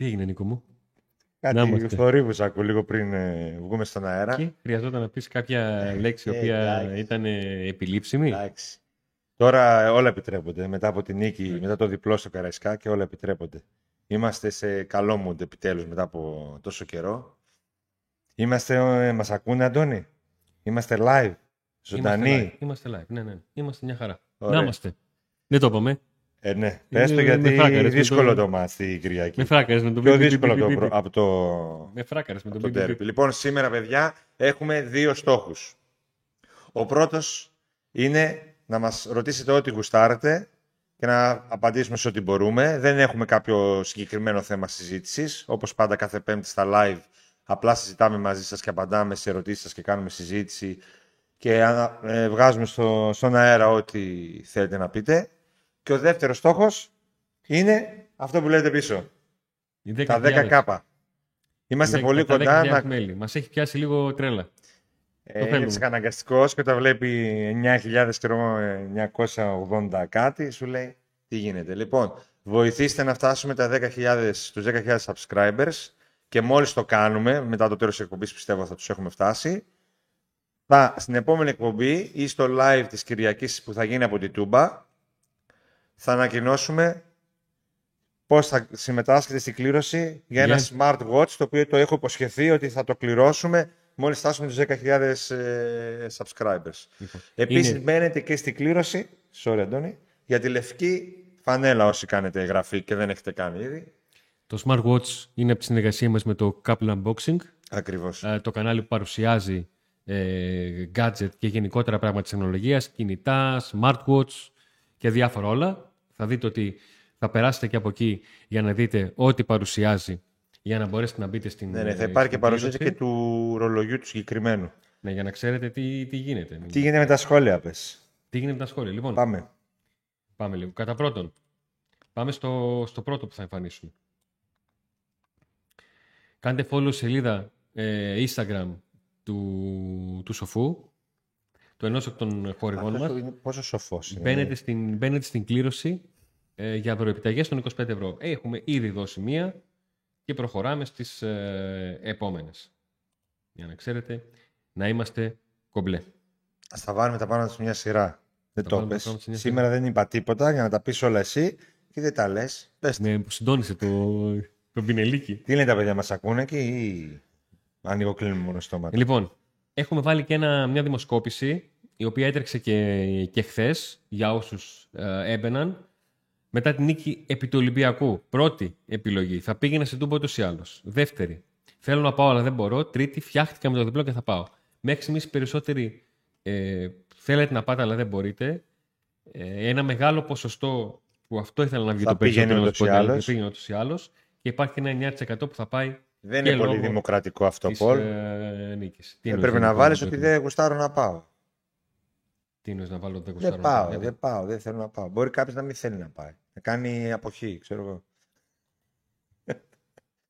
Τι έγινε, Νίκο μου; Κάτι είμαστε. θορύβους ακούω λίγο πριν ε, βγούμε στον αέρα. Και χρειαζόταν να πεις κάποια λέξη η ε, οποία εντάξει. ήταν ε, επιλήψιμη. Εντάξει. Τώρα ε, όλα επιτρέπονται. Μετά από τη νίκη, μετά το διπλό στο Καραϊσκά και όλα επιτρέπονται. Είμαστε σε καλό mood επιτέλους μετά από τόσο καιρό. Είμαστε, ε, μας ακούνε Αντώνη; Είμαστε live. Ζωντανοί. Είμαστε live. Είμαστε live. Ναι, ναι. Είμαστε μια χαρά. Ωραία. Να είμαστε. Δεν το είπαμε. Ε, ναι. Πες το με γιατί φράκαρες, με δύσκολο το- το μάτς την Κυριακή. Με φράκαρες με το Πιο μπι, μπι, δύσκολο μπι, από μπι, το, μπι. προ- από το, Με φράκαρες με το από το μπι, μπι, μπι. ντέρμπι. Λοιπόν, σήμερα, παιδιά, έχουμε δύο στόχους. Ο πρώτος είναι να μας ρωτήσετε ό,τι γουστάρετε και να απαντήσουμε σε ό,τι μπορούμε. Δεν έχουμε κάποιο συγκεκριμένο θέμα συζήτησης. Όπως πάντα κάθε πέμπτη στα live, απλά συζητάμε μαζί σας και απαντάμε σε ερωτήσεις σας και κάνουμε συζήτηση και α, ε, βγάζουμε στο, στον αέρα ό,τι θέλετε να πείτε. Και ο δεύτερος στόχος είναι αυτό που λέτε πίσω. Οι Τα 10.000. 10 κάπα. Είμαστε Τα πολύ 10.000 κοντά να μέλη. Μας έχει πιάσει λίγο τρέλα. Ε, θέλουμε. είναι ψυχαναγκαστικό και όταν βλέπει 9.980 κάτι, σου λέει τι γίνεται. Λοιπόν, βοηθήστε να φτάσουμε τα 10.000, τους 10.000 subscribers και μόλις το κάνουμε, μετά το τέλος της εκπομπής πιστεύω θα τους έχουμε φτάσει, θα στην επόμενη εκπομπή ή στο live της Κυριακής που θα γίνει από την Τούμπα, θα ανακοινώσουμε πώς θα συμμετάσχετε στην κλήρωση για ένα Για- smartwatch, το οποίο το έχω υποσχεθεί ότι θα το κληρώσουμε μόλις φτάσουμε τους 10.000 ε, subscribers. Λοιπόν, Επίσης είναι- μπαίνετε και στην κλήρωση, sorry Αντώνη, για τη λευκή φανέλα όσοι κάνετε εγγραφή και δεν έχετε κάνει ήδη. Το smartwatch είναι από τη συνεργασία μας με το Couple Unboxing. Ακριβώς. ε, το κανάλι που παρουσιάζει ε, gadget και γενικότερα πράγματα της τεχνολογίας, κινητά, smartwatch και διάφορα όλα. Θα δείτε ότι θα περάσετε και από εκεί για να δείτε ό,τι παρουσιάζει για να μπορέσετε να μπείτε στην ναι, ναι, θα ε, υπάρχει και στην παρουσίαση και κλήρωση. του ρολογιού του συγκεκριμένου. Ναι, για να ξέρετε τι, τι γίνεται. Τι γίνεται με τα σχόλια, πες. Τι γίνεται με τα σχόλια. Λοιπόν, πάμε, Πάμε. λίγο. Κατά πρώτον, πάμε στο, στο πρώτο που θα εμφανίσουμε. Κάντε follow σελίδα ε, Instagram του, του Σοφού, του ενός εκ των χορηγών Αυτός μας. είναι πόσο σοφός είναι. Μπαίνετε στην, μπαίνετε στην κλήρωση ε, για δωροεπιταγές των 25 ευρώ. Ε, Έχουμε ήδη δώσει μία και προχωράμε στις ε, επόμενες. Για να ξέρετε, να είμαστε κομπλέ. Ας τα βάλουμε τα πάνω σε μια σειρά. Δεν Τα το βάλουμε πες. τα πάνω σε μια Σήμερα δεν είπα τίποτα για να τα πεις όλα εσύ και δεν τα λες. Πες τα. Με που συντόνισε το, το πινελίκι. Τι λένε τα παιδιά, μας ακούνε και ή ανοίγω κλείνουμε μόνο στόματα. Λοιπόν, έχουμε βάλει και ένα, μια δημοσκόπηση η οποία έτρεξε και, και χθες για όσους ε, έμπαιναν μετά την νίκη επί του Ολυμπιακού. Πρώτη επιλογή. Θα πήγαινα σε τούμπο ούτως ή άλλως. Δεύτερη. Θέλω να πάω αλλά δεν μπορώ. Τρίτη. Φτιάχτηκα με το διπλό και θα πάω. Μέχρι στιγμής οι περισσότεροι ε, θέλετε να πάτε αλλά δεν μπορείτε. Ε, ένα μεγάλο ποσοστό που αυτό ήθελα να βγει Θα το περισσότερο πήγαινε να ούτως ή σου πω, άλλως. πήγαινε ούτως ή άλλως. Και υπάρχει και ένα 9% που θα πάει Δεν και είναι πολύ λόγω δημοκρατικό αυτό, της Πολ. ε, νίκης. Τι Ε, εννοείς πρέπει δεν να είναι βάλεις πολύ ότι δεν γουστάρω να πάω. Τι εννοείς να βάλω δεν Δεν γουστάρω. πάω, Γιατί; δεν πάω, δεν θέλω να πάω. Μπορεί κάποιος να μην θέλει να πάει. Να κάνει αποχή, ξέρω εγώ.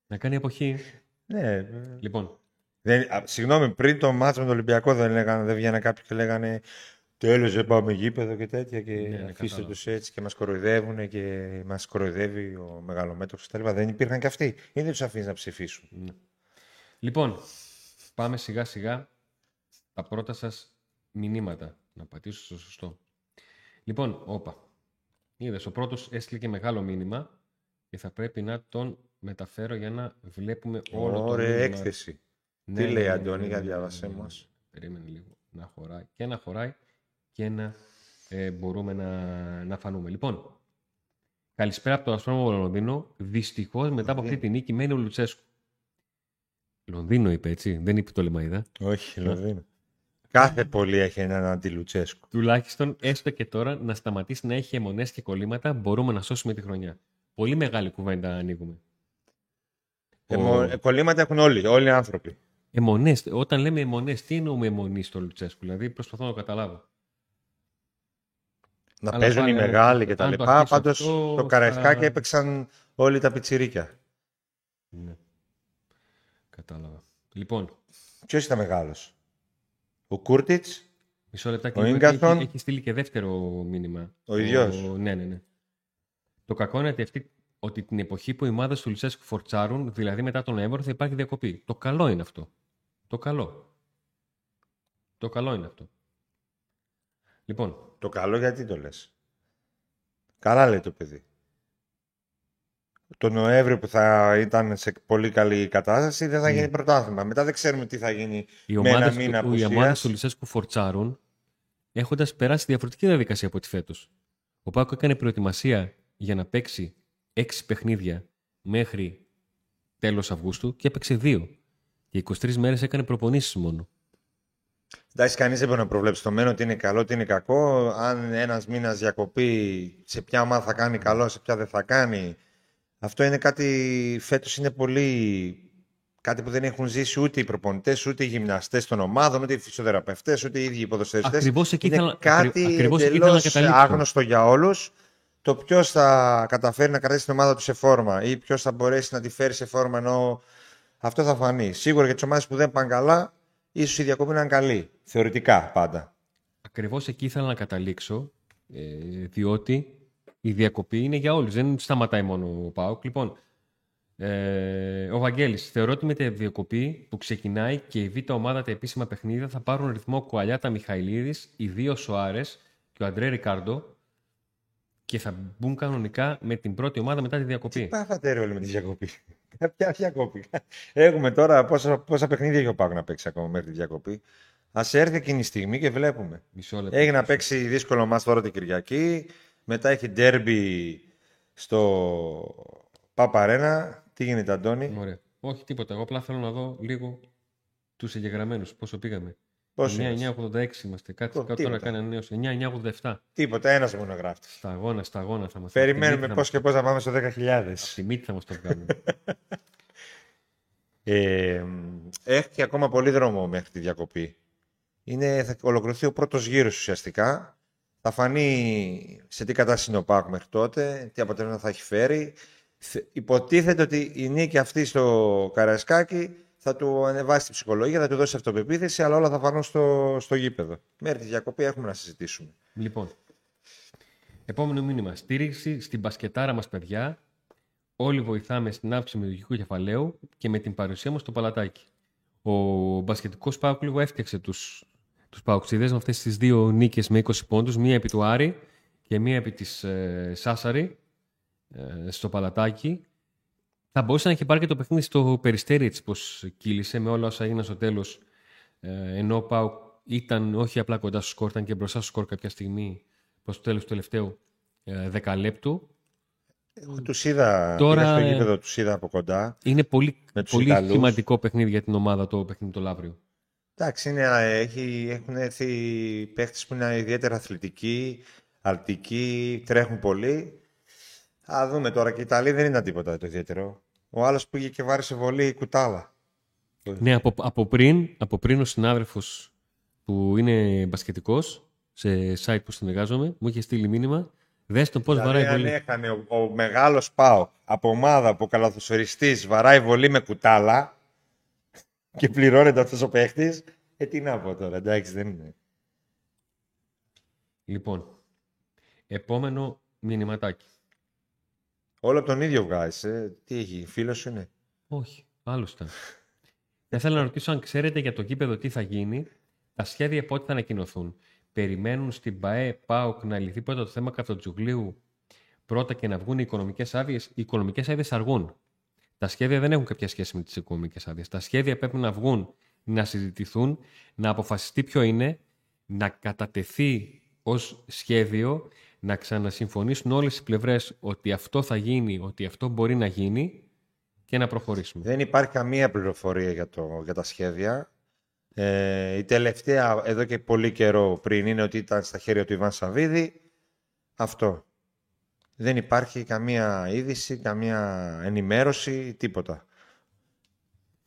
Να κάνει εποχή. Ναι. ε, Λοιπόν, Δεν, α, συγγνώμη, πριν το μάτσο με τον Ολυμπιακό δεν, λέγανε, δεν βγαίνανε κάποιοι και λέγανε Τέλος, δεν πάμε γήπεδο και τέτοια. Και Ναι, ναι, αφήστε κατάλαβα. τους έτσι και μας κοροϊδεύουν και μας κοροϊδεύει ο μεγαλομέτωχος κτλ. Δεν υπήρχαν και αυτοί. Ή δεν τους αφήνεις να ψηφίσουν. ναι. λοιπόν, πάμε σιγά σιγά τα πρώτα σας μηνύματα. Να πατήσω στο σωστό. Λοιπόν, όπα. Είδες, ο πρώτος έστειλε και μεγάλο μήνυμα και θα πρέπει να τον μεταφέρω για να βλέπουμε όλο το Ωραία μήνυμα. έκθεση. Ναι, Τι ναι, λέει, ναι, Αντώνη, ναι, για ναι, διάβασέ ναι, ναι. μας. Περίμενε λίγο να χωράει και να χωράει και να ε, μπορούμε να, να φανούμε. Λοιπόν, καλησπέρα από το Αστρόνομο Λονδίνο. Δυστυχώς μετά από αυτή τη νίκη μένει ο Λουτσέσκου. Λονδίνο είπε έτσι, δεν είπε το Λεμαϊδά. Όχι, Λονδίνο. Κάθε πολύ έχει έναν αντιλουτσέσκο. Τουλάχιστον έστω και τώρα να σταματήσει να έχει αιμονές και κολλήματα, μπορούμε να σώσουμε τη χρονιά. Πολύ μεγάλη κουβέντα ανοίγουμε. Εμο- ε, κολλήματα έχουν όλοι, όλοι οι άνθρωποι. Αιμονές. Όταν λέμε αιμονές, τι εννοούμε αιμονή στο Λουτσέσκου; Δηλαδή, προσπαθώ να το καταλάβω. Να Αλλά παίζουν οι πάλι, μεγάλοι και τα αν το λοιπά. αρχίσω Πάντως αυτό, το θα- Καραϊσκάκι έπαιξαν όλοι τα πιτσιρίκια. Ναι. Κατάλαβα. Λοιπόν, Ποιος ήταν μεγάλος, Ο Κούρτιτς, μισό λεπτάκι. Ο λίγο, γιατί Ίγκαρθον. Έχει, έχει στείλει και δεύτερο μήνυμα. Ο ίδιος. Ναι, ναι, ναι. Το κακό είναι ότι αυτή ότι την εποχή που οι ομάδε του Λουτσέσκου φορτσάρουν, δηλαδή μετά τον Νοέμβριο, θα υπάρχει διακοπή. Το καλό είναι αυτό. Το καλό. Το καλό είναι αυτό. Λοιπόν. Το καλό γιατί το λες; Καλά λέει το παιδί. Το Νοέμβριο που θα ήταν σε πολύ καλή κατάσταση δεν θα Ναι. γίνει πρωτάθλημα. Μετά δεν ξέρουμε τι θα γίνει Οι με ένα ομάδες, μήνα του, οι ομάδες απουσίας. του Λουτσέσκου φορτσάρουν έχοντας περάσει διαφορετική διαδικασία από τη φέτος. Ο Πάκο έκανε προετοιμασία για να παίξει έξι παιχνίδια μέχρι τέλος Αυγούστου και έπαιξε δύο. Και 23 μέρες έκανε προπονήσεις μόνο. Εντάξει, κανείς δεν μπορεί να προβλέψει το μέλλον, τι είναι καλό, τι είναι κακό. Αν ένας μήνας διακοπή, σε ποια ομάδα θα κάνει καλό, σε ποια δεν θα κάνει. Αυτό είναι κάτι. Φέτος είναι πολύ. Κάτι που δεν έχουν ζήσει ούτε οι προπονητές, ούτε οι γυμναστές των ομάδων, ούτε οι φυσιοθεραπευτές, ούτε οι ίδιοι οι ποδοσφαιριστές. Ακριβώς εκεί είναι ήθελα- κάτι ακρι- ακριβώς εκεί ήθελα να εντελώς καταλήξω. άγνωστο για όλους. Το ποιος θα καταφέρει να κρατήσει την ομάδα του σε φόρμα ή ποιος θα μπορέσει να τη φέρει σε φόρμα ενώ αυτό θα φανεί. Σίγουρα για τις ομάδες που δεν πάνε καλά, ίσως η διακοπή να είναι καλή. Θεωρητικά πάντα. Ακριβώς εκεί ήθελα να καταλήξω, ε, διότι η διακοπή είναι για όλους. Δεν σταματάει μόνο ο Πάοκ. Λοιπόν, ε, ο Βαγγέλης, θεωρώ ότι με τη διακοπή που ξεκινάει και η β' ομάδα τα επίσημα παιχνίδια θα πάρουν ρυθμό Κουαλιάτα Μιχαηλίδης, οι δύο Σοάρες και ο Αντρέ Ρικάρντο και θα μπουν κανονικά με την πρώτη ομάδα μετά τη διακοπή. Πάθατε ρε όλοι με τη διακοπή; Ποια διακοπή; Έχουμε τώρα πόσα, πόσα παιχνίδια έχει ο Πάκο να παίξει ακόμα μέχρι τη διακοπή. Α έρθει εκείνη η στιγμή και βλέπουμε. Μισό λεπτό. Έχει να παίξει δύσκολο μάτς τώρα την Κυριακή. Μετά έχει ντέρμπι στο Παπαρένα. Τι γίνεται, Αντώνη; Ωραία. Όχι τίποτα. Εγώ απλά θέλω να δω λίγο τους εγγεγραμμένους. Πόσο πήγαμε; Πώς είναι. 9-9-86 είμαστε. Κάτι Ω, κάτω τίποτα. τώρα κάνει ανανέωση. 9-9-87. Τίποτα, ένας μόνο γράφτη. Στα αγώνα, στα αγώνα θα μας Περιμένουμε πώς πώ και πώς να πάμε στο 10.000. Στη μύτη θα μας το βγάλουν. Ε, έχει και ακόμα πολύ δρόμο μέχρι τη διακοπή. Είναι, θα ολοκληρωθεί ο πρώτος γύρος ουσιαστικά. Θα φανεί σε τι κατάσταση είναι ο Πάκο μέχρι τότε, τι αποτέλεσμα θα έχει φέρει. Θε- Υποτίθεται ότι η νίκη αυτή στο Καρασκάκι θα του ανεβάσει τη ψυχολογία, θα του δώσει αυτοπεποίθηση, αλλά όλα θα φανούν στο, στο γήπεδο. Μέχρι τη διακοπή έχουμε να συζητήσουμε. λοιπόν, επόμενο μήνυμα. Στήριξη στην μπασκετάρα μας παιδιά. Όλοι βοηθάμε στην αύξηση μελλοντικού κεφαλαίου και με την παρουσία μας στο παλατάκι. Ο μπασκετικός Πάουκ λίγο έφτιαξε τους, τους Παουξίδες με αυτές τις δύο νίκες με 20 πόντους. Μία επί του Άρη και μία επί της ε, Σάσαρη ε, στο παλατάκι. Θα μπορούσε να έχει πάρει και το παιχνίδι στο Περιστέρι έτσι πως κύλησε με όλα όσα έγιναν στο τέλος. Ε, ενώ ο Πάουκ ήταν όχι απλά κοντά στο σκορ, ήταν και μπροστά στο σκορ κάποια στιγμή προς το τέλος του τελευταίου ε, δεκαλέπτου. Εγώ τους είδα, Τώρα, πήγα στο ε, γήπεδο, τους είδα από κοντά. Είναι πολύ, Με τους πολύ Ιταλούς. σημαντικό παιχνίδι για την ομάδα το παιχνίδι το Λαύριο. Εντάξει, είναι, έχει, έχουν έρθει παίχτες που είναι ιδιαίτερα αθλητικοί, αλτικοί, τρέχουν πολύ. Θα δούμε τώρα και οι Ιταλοί δεν ήταν τίποτα το ιδιαίτερο. Ο άλλος πήγε και βάρισε βολή κουτάλα. Ναι, από, από, πριν, από πριν ο συνάδελφος που είναι μπασκετικός σε site που συνεργάζομαι μου είχε στείλει μήνυμα δες τον πώς Δηλαδή, βαράει αν πολύ. έχανε ο, ο μεγάλος Πάο από ομάδα που ο καλαθοσοριστής βαράει βολή με κουτάλα και πληρώνεται αυτός ο παίχτης, ε, τι να πω τώρα, εντάξει, δεν είναι. Λοιπόν, επόμενο μηνυματάκι. Όλο από τον ίδιο βγάζεις, ε. Τι έχει, φίλος σου είναι; Όχι, άλλος ήταν. Θα ήθελα να ρωτήσω αν ξέρετε για το γήπεδο τι θα γίνει, τα σχέδια πότε θα ανακοινωθούν; Περιμένουν στην ΠαΕ ΠΑΟΚ να λυθεί πρώτα το θέμα Καυτοτζουγλίου πρώτα και να βγουν οι οικονομικές άδειες; Οι οικονομικές άδειες αργούν. Τα σχέδια δεν έχουν κάποια σχέση με τις οικονομικές άδειες. Τα σχέδια πρέπει να βγουν, να συζητηθούν, να αποφασιστεί ποιο είναι, να κατατεθεί ως σχέδιο, να ξανασυμφωνήσουν όλες οι πλευρές ότι αυτό θα γίνει, ότι αυτό μπορεί να γίνει και να προχωρήσουμε. Δεν υπάρχει καμία πληροφορία για, το, για τα σχέδια. Ε, η τελευταία, εδώ και πολύ καιρό πριν, είναι ότι ήταν στα χέρια του Ιβάν Σαββίδη. Αυτό. Δεν υπάρχει καμία είδηση, καμία ενημέρωση, τίποτα.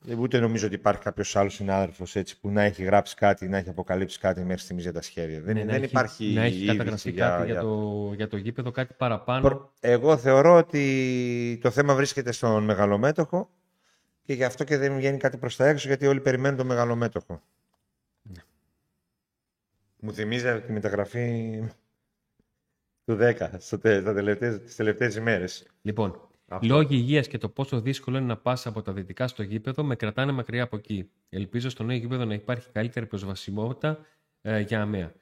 Ε, Ούτε νομίζω ότι υπάρχει κάποιος άλλος συνάδελφος έτσι που να έχει γράψει κάτι, να έχει αποκαλύψει κάτι μέχρι στιγμής για τα σχέδια. Δεν, Ναι, να δεν έχει- υπάρχει να έχει είδηση καταγραφεί για- κάτι για, για- το, για το γήπεδο, κάτι παραπάνω. Προ- Εγώ θεωρώ ότι το θέμα βρίσκεται στον μεγαλομέτωχο και γι' αυτό και δεν βγαίνει κάτι προς τα έξω γιατί όλοι περιμένουν τον μεγαλομέτωχο. Ναι. Μου θυμίζει τη μεταγραφή του 10 στο τε- στα τελευταίες, τις τελευταίες ημέρες. Λοιπόν, Αυτό. Λόγοι υγείας και το πόσο δύσκολο είναι να πας από τα δυτικά στο γήπεδο με κρατάνε μακριά από εκεί. Ελπίζω στο νέο γήπεδο να υπάρχει καλύτερη προσβασιμότητα ε, για αμαία.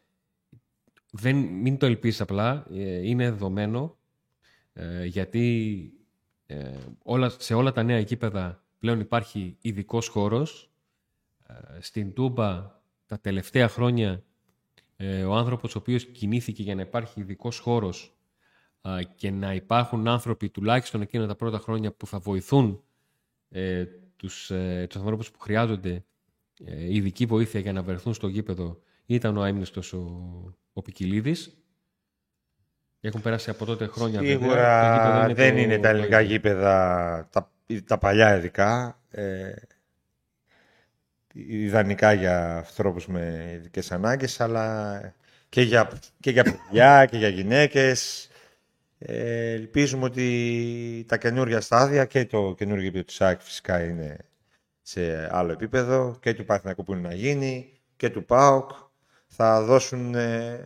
Δεν, μην το ελπίσεις απλά, ε, είναι δεδομένο ε, γιατί ε, όλα, σε όλα τα νέα γήπεδα πλέον υπάρχει ειδικός χώρος. Ε, στην Τούμπα τα τελευταία χρόνια ε, ο άνθρωπος ο οποίος κινήθηκε για να υπάρχει ειδικός χώρος α, και να υπάρχουν άνθρωποι τουλάχιστον εκείνα τα πρώτα χρόνια που θα βοηθούν ε, τους, ε, τους ανθρώπους που χρειάζονται ε, ειδική βοήθεια για να βρεθούν στο γήπεδο ήταν ο αείμνηστος ο, ο Πικιλίδης. Έχουν περάσει από τότε χρόνια βέβαια. Το Σίγουρα γήπεδο δεν το- είναι τα ελληνικά γήπεδα, τα, τα παλιά ειδικά, ε, ιδανικά για ανθρώπους με ειδικές ανάγκες, αλλά και για, και για παιδιά και για γυναίκες. Ε, ελπίζουμε ότι τα καινούργια στάδια και το καινούργιο γήπεδο του ΣΑΚ φυσικά είναι σε άλλο επίπεδο και του Παθηνακού που είναι να γίνει και του ΠΑΟΚ θα δώσουν ε,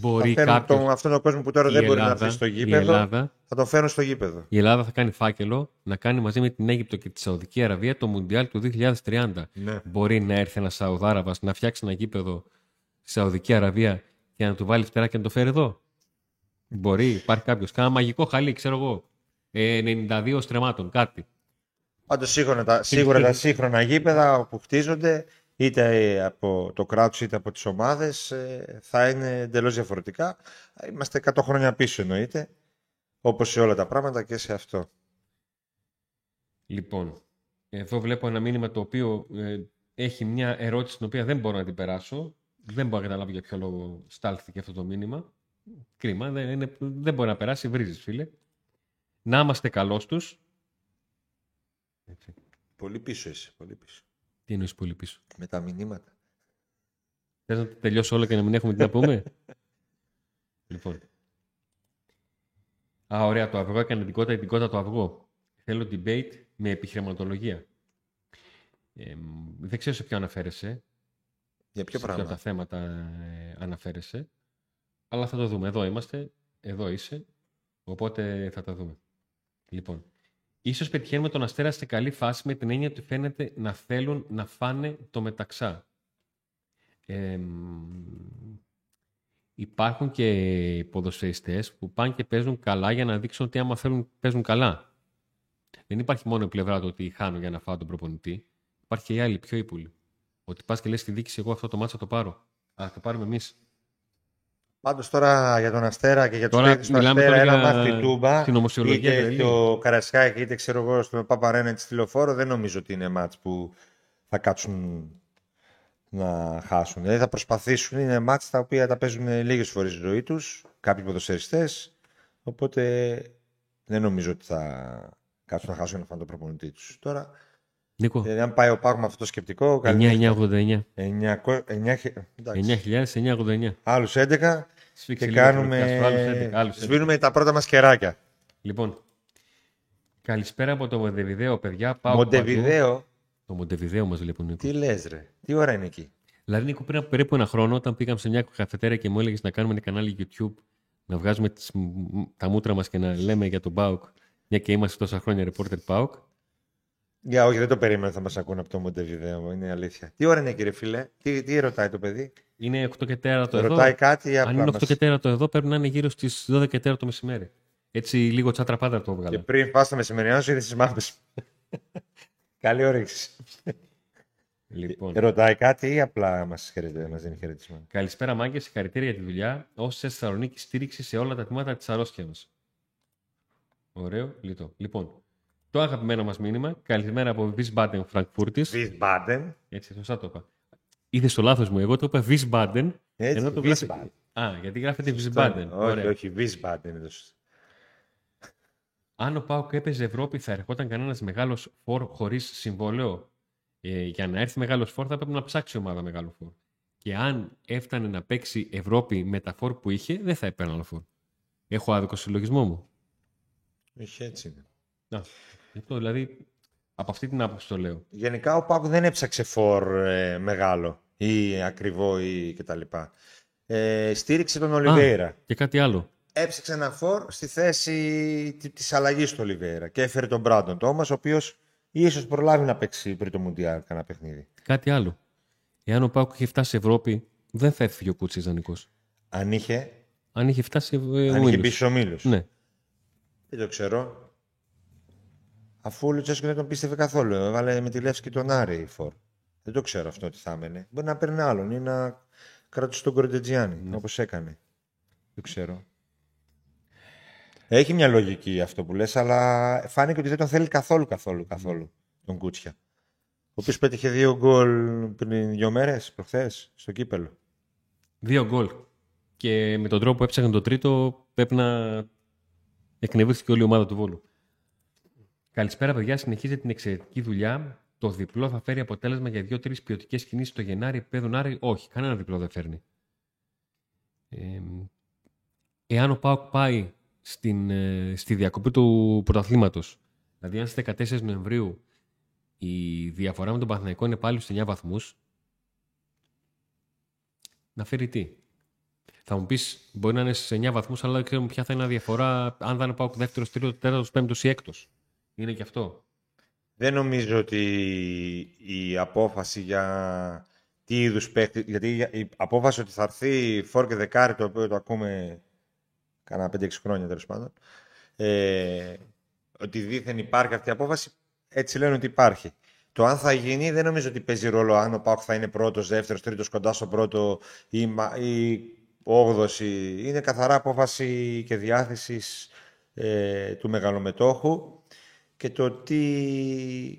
Μπορεί θα φέρουν κάποιος, τον, αυτόν τον κόσμο που τώρα η δεν μπορεί να Ελλάδα- έρθει στο η γήπεδο, Ελλάδα θα τον φέρουν στο γήπεδο. Η Ελλάδα θα κάνει φάκελο να κάνει μαζί με την Αίγυπτο και τη Σαουδική Αραβία το Μουντιάλ του 2030. Ναι. Μπορεί να έρθει ένας Σαουδάραβας να φτιάξει ένα γήπεδο στη Σαουδική Αραβία και να του βάλει φτερά και να το φέρει εδώ. Μπορεί, υπάρχει κάποιος. Κάνα μαγικό χαλί, ξέρω εγώ. Ε, 92 στρεμάτων, κάτι. Πάντως σίγουρα, τα, σίγουρα τα σύγχρονα γήπεδα που χτίζονται είτε από το κράτος είτε από τις ομάδες ε, θα είναι εντελώς διαφορετικά. Είμαστε 100 χρόνια πίσω εννοείται, όπως σε όλα τα πράγματα και σε αυτό. Λοιπόν, εδώ βλέπω ένα μήνυμα το οποίο ε, έχει μια ερώτηση την οποία δεν μπορώ να την περάσω. Δεν μπορώ να καταλάβω για ποιο λόγο στάλθηκε αυτό το μήνυμα. Κρίμα, δεν, είναι, δεν μπορεί να περάσει, βρίζεις φίλε. Να είμαστε καλώς τους. Έτσι. Πολύ πίσω είσαι, πολύ πίσω. Τι εννοείς πολύ πίσω. Με τα μηνύματα. Θες να τελειώσω όλα και να μην έχουμε τι να πούμε; λοιπόν. Α, ωραία, το αυγό έκανε την κότα, την κότα το αυγό. Θέλω debate με επιχειρηματολογία. Ε, μ, δεν ξέρω σε ποιο αναφέρεσαι. Για ποιο σε ποιο από τα πράγμα. θέματα ε, αναφέρεσαι. Αλλά θα το δούμε. Εδώ είμαστε. Εδώ είσαι. Οπότε θα τα δούμε. Λοιπόν. Ίσως πετυχαίνουμε τον Αστέρα σε καλή φάση με την έννοια ότι φαίνεται να θέλουν να φάνε το μεταξά. Ε, μ, υπάρχουν και ποδοσφαιριστές που πάνε και παίζουν καλά για να δείξουν ότι άμα θέλουν παίζουν καλά. Δεν υπάρχει μόνο η πλευρά του ότι χάνω για να φάω τον προπονητή. Υπάρχει και η άλλη, πιο ύπουλη. Ότι πας και λες στη δίκηση, εγώ αυτό το μάτσα το πάρω. Α, το πάρουμε εμείς. Πάντως τώρα για τον Αστέρα και για τους Τώρα παίκτες του μιλάμε Αστέρα τώρα ένα για μάθημα Τούμπα την ομοσιολογία είτε τρελή. το Καρασκάκι είτε ξέρω εγώ στο Παπαρένα της τηλεφόρο δεν νομίζω ότι είναι μάτς που θα κάτσουν να χάσουν. Δηλαδή θα προσπαθήσουν, είναι μάτς τα οποία τα παίζουν λίγες φορές στη ζωή τους, κάποιοι ποδοσφαιριστές, οπότε δεν νομίζω ότι θα κάτσουν να χάσουν να φάνε τον προπονητή τους. Τώρα, Νίκο, δηλαδή, αν πάει ο Πάγο με αυτό το σκεπτικό, καλή 9-9-89. 900 9, εντάξει, 9.989. άλλους 11 Σφίξε και λίγο κάνουμε... τη λογική σου, άλλους 11, άλλους 11. Σβήνουμε τα πρώτα μας κεράκια. Λοιπόν, καλησπέρα από το Μοντεβιδέο, παιδιά. Πάω Μοντεβιδέο, Το Μοντεβιδέο μας λέει ο Νίκο. τι λες ρε, τι ώρα είναι εκεί; Δηλαδή, Νίκο, πριν από περίπου ένα χρόνο, όταν πήγαμε σε μια καφετέρια και μου έλεγες να κάνουμε ένα κανάλι YouTube, να βγάζουμε τις, μ, τα μούτρα μας και να λέμε για τον Πάουκ, μια και είμαστε τόσα χρόνια reporter Πάουκ. Για όχι, δεν το περίμενα θα μας ακούνε από το Μοντεβιδέο, είναι αλήθεια. Τι ώρα είναι κύριε φίλε, τι, τι ρωτάει το παιδί, Είναι 8 και 4 το εδώ. ρωτάει κάτι ή Αν απλά είναι 8 μας- και 4 το εδώ, πρέπει να είναι γύρω στις 12 και 4 το μεσημέρι. Έτσι, λίγο τσάτρα πάντα το Και έβγαλα. πριν πας στα μεσημερινά σου είδες τις μάπες. Καλή όρεξη. Λοιπόν, Ρωτάει κάτι ή απλά μας, χαιρετάει, μας δίνει χαιρετισμό; καλησπέρα, Μάγκες. Συγχαρητήρια για τη δουλειά. Όσοι στη Θεσσαλονίκη στήριξη σε όλα τα τμήματα της αρρώστια μα. Ωραίο, λιτό. Λοιπόν, το αγαπημένο μας μήνυμα. Καλημέρα από Wiesbaden Frankfurtis. Wiesbaden. Έτσι, σωστά το είπα. Είδες το λάθος μου. Εγώ το είπα Wiesbaden. Έτσι, ενώ το γράφει- Wiesbaden. Α, γιατί γράφεται Wiesbaden. Όχι, Ωραία. όχι, Wiesbaden είναι το σωστό. Αν ο Πάουκ έπαιζε Ευρώπη, θα ερχόταν κανένας μεγάλος φόρ χωρίς συμβόλαιο; Ε, για να έρθει μεγάλος φόρ, θα πρέπει να ψάξει ομάδα μεγάλο φόρ. Και αν έφτανε να παίξει Ευρώπη με τα φόρ που είχε, δεν θα έπαιρνε άλλο φόρ. Έχω άδικο συλλογισμό μου. Όχι, έτσι είναι. Να, γι' αυτό δηλαδή από αυτή την άποψη το λέω. Γενικά ο Πάκου δεν έψαξε φορ ε, μεγάλο ή ακριβό ή κτλ. Ε, στήριξε τον Ολιβέηρα. Και κάτι άλλο. έψαξε ένα φορ στη θέση τη αλλαγής του Ολιβέρα και έφερε τον Μπράντον Τόμας, ο οποίος ίσως προλάβει να παίξει πριν το Μουντιάλ κανένα παιχνίδι. Κάτι άλλο. Εάν ο Πάουκ είχε φτάσει σε Ευρώπη, δεν θα έφυγε ο Κούτσι δανεικό. Αν είχε, Αν είχε φτάσει. Ε, αν ο είχε Ήλιος. μπει στου ομίλου. Ναι. Δεν το ξέρω. Αφού ο Λουτσέσκου δεν τον πίστευε καθόλου. Έβαλε με τη Λεύσκη τον Άρη η φορ. Δεν το ξέρω αυτό τι θα έμενε. Μπορεί να παίρνει άλλον ή να κρατούσε τον Κορντετζιάννη Ναι. όπως έκανε. Δεν ξέρω. Έχει μια λογική αυτό που λες, αλλά φάνηκε ότι δεν τον θέλει καθόλου, καθόλου, καθόλου τον Κούτσια. Ο οποίος πέτυχε δύο γκολ πριν δύο μέρες, προχθές, στο κύπελο. Δύο γκολ. Και με τον τρόπο που έψαχνε το τρίτο, πρέπει να εκνευρίστηκε όλη η ομάδα του Βόλου. Καλησπέρα, παιδιά. Συνεχίζετε την εξαιρετική δουλειά. Το διπλό θα φέρει αποτέλεσμα για δύο-τρεις ποιοτικές κινήσεις το Γενάρη, επίπεδο Άρη. Όχι, κανένα διπλό δεν φέρνει. Ε, εάν ο Πάοκ πάει στην, ε, στη διακοπή του πρωταθλήματος, δηλαδή αν στις 14 Νοεμβρίου η διαφορά με τον Παναθηναϊκό είναι πάλι στους 9 βαθμούς, να φέρει τι; Θα μου πεις, μπορεί να είναι σε 9 βαθμούς, αλλά δεν ξέρουμε ποια θα είναι η διαφορά αν θα είναι πάω δεύτερος, τρίτος, τέταρτος, πέμπτος ή έκτος. Είναι και αυτό. Δεν νομίζω ότι η απόφαση για τι είδους παίκτη, γιατί η απόφαση ότι θα έρθει φόρ και δεκάρι, το οποίο το ακούμε κάνα 5-6 χρόνια τέλος πάντων, ε, ότι δήθεν υπάρχει αυτή η απόφαση, έτσι λένε ότι υπάρχει. Το αν θα γίνει δεν νομίζω ότι παίζει ρόλο αν ο Πάουκ θα είναι πρώτος, δεύτερος, τρίτος, κοντά στο πρώτο ή, μα- ή όγδος. ή- Είναι καθαρά απόφαση και διάθεσης ε, του μεγαλομετόχου και το τι,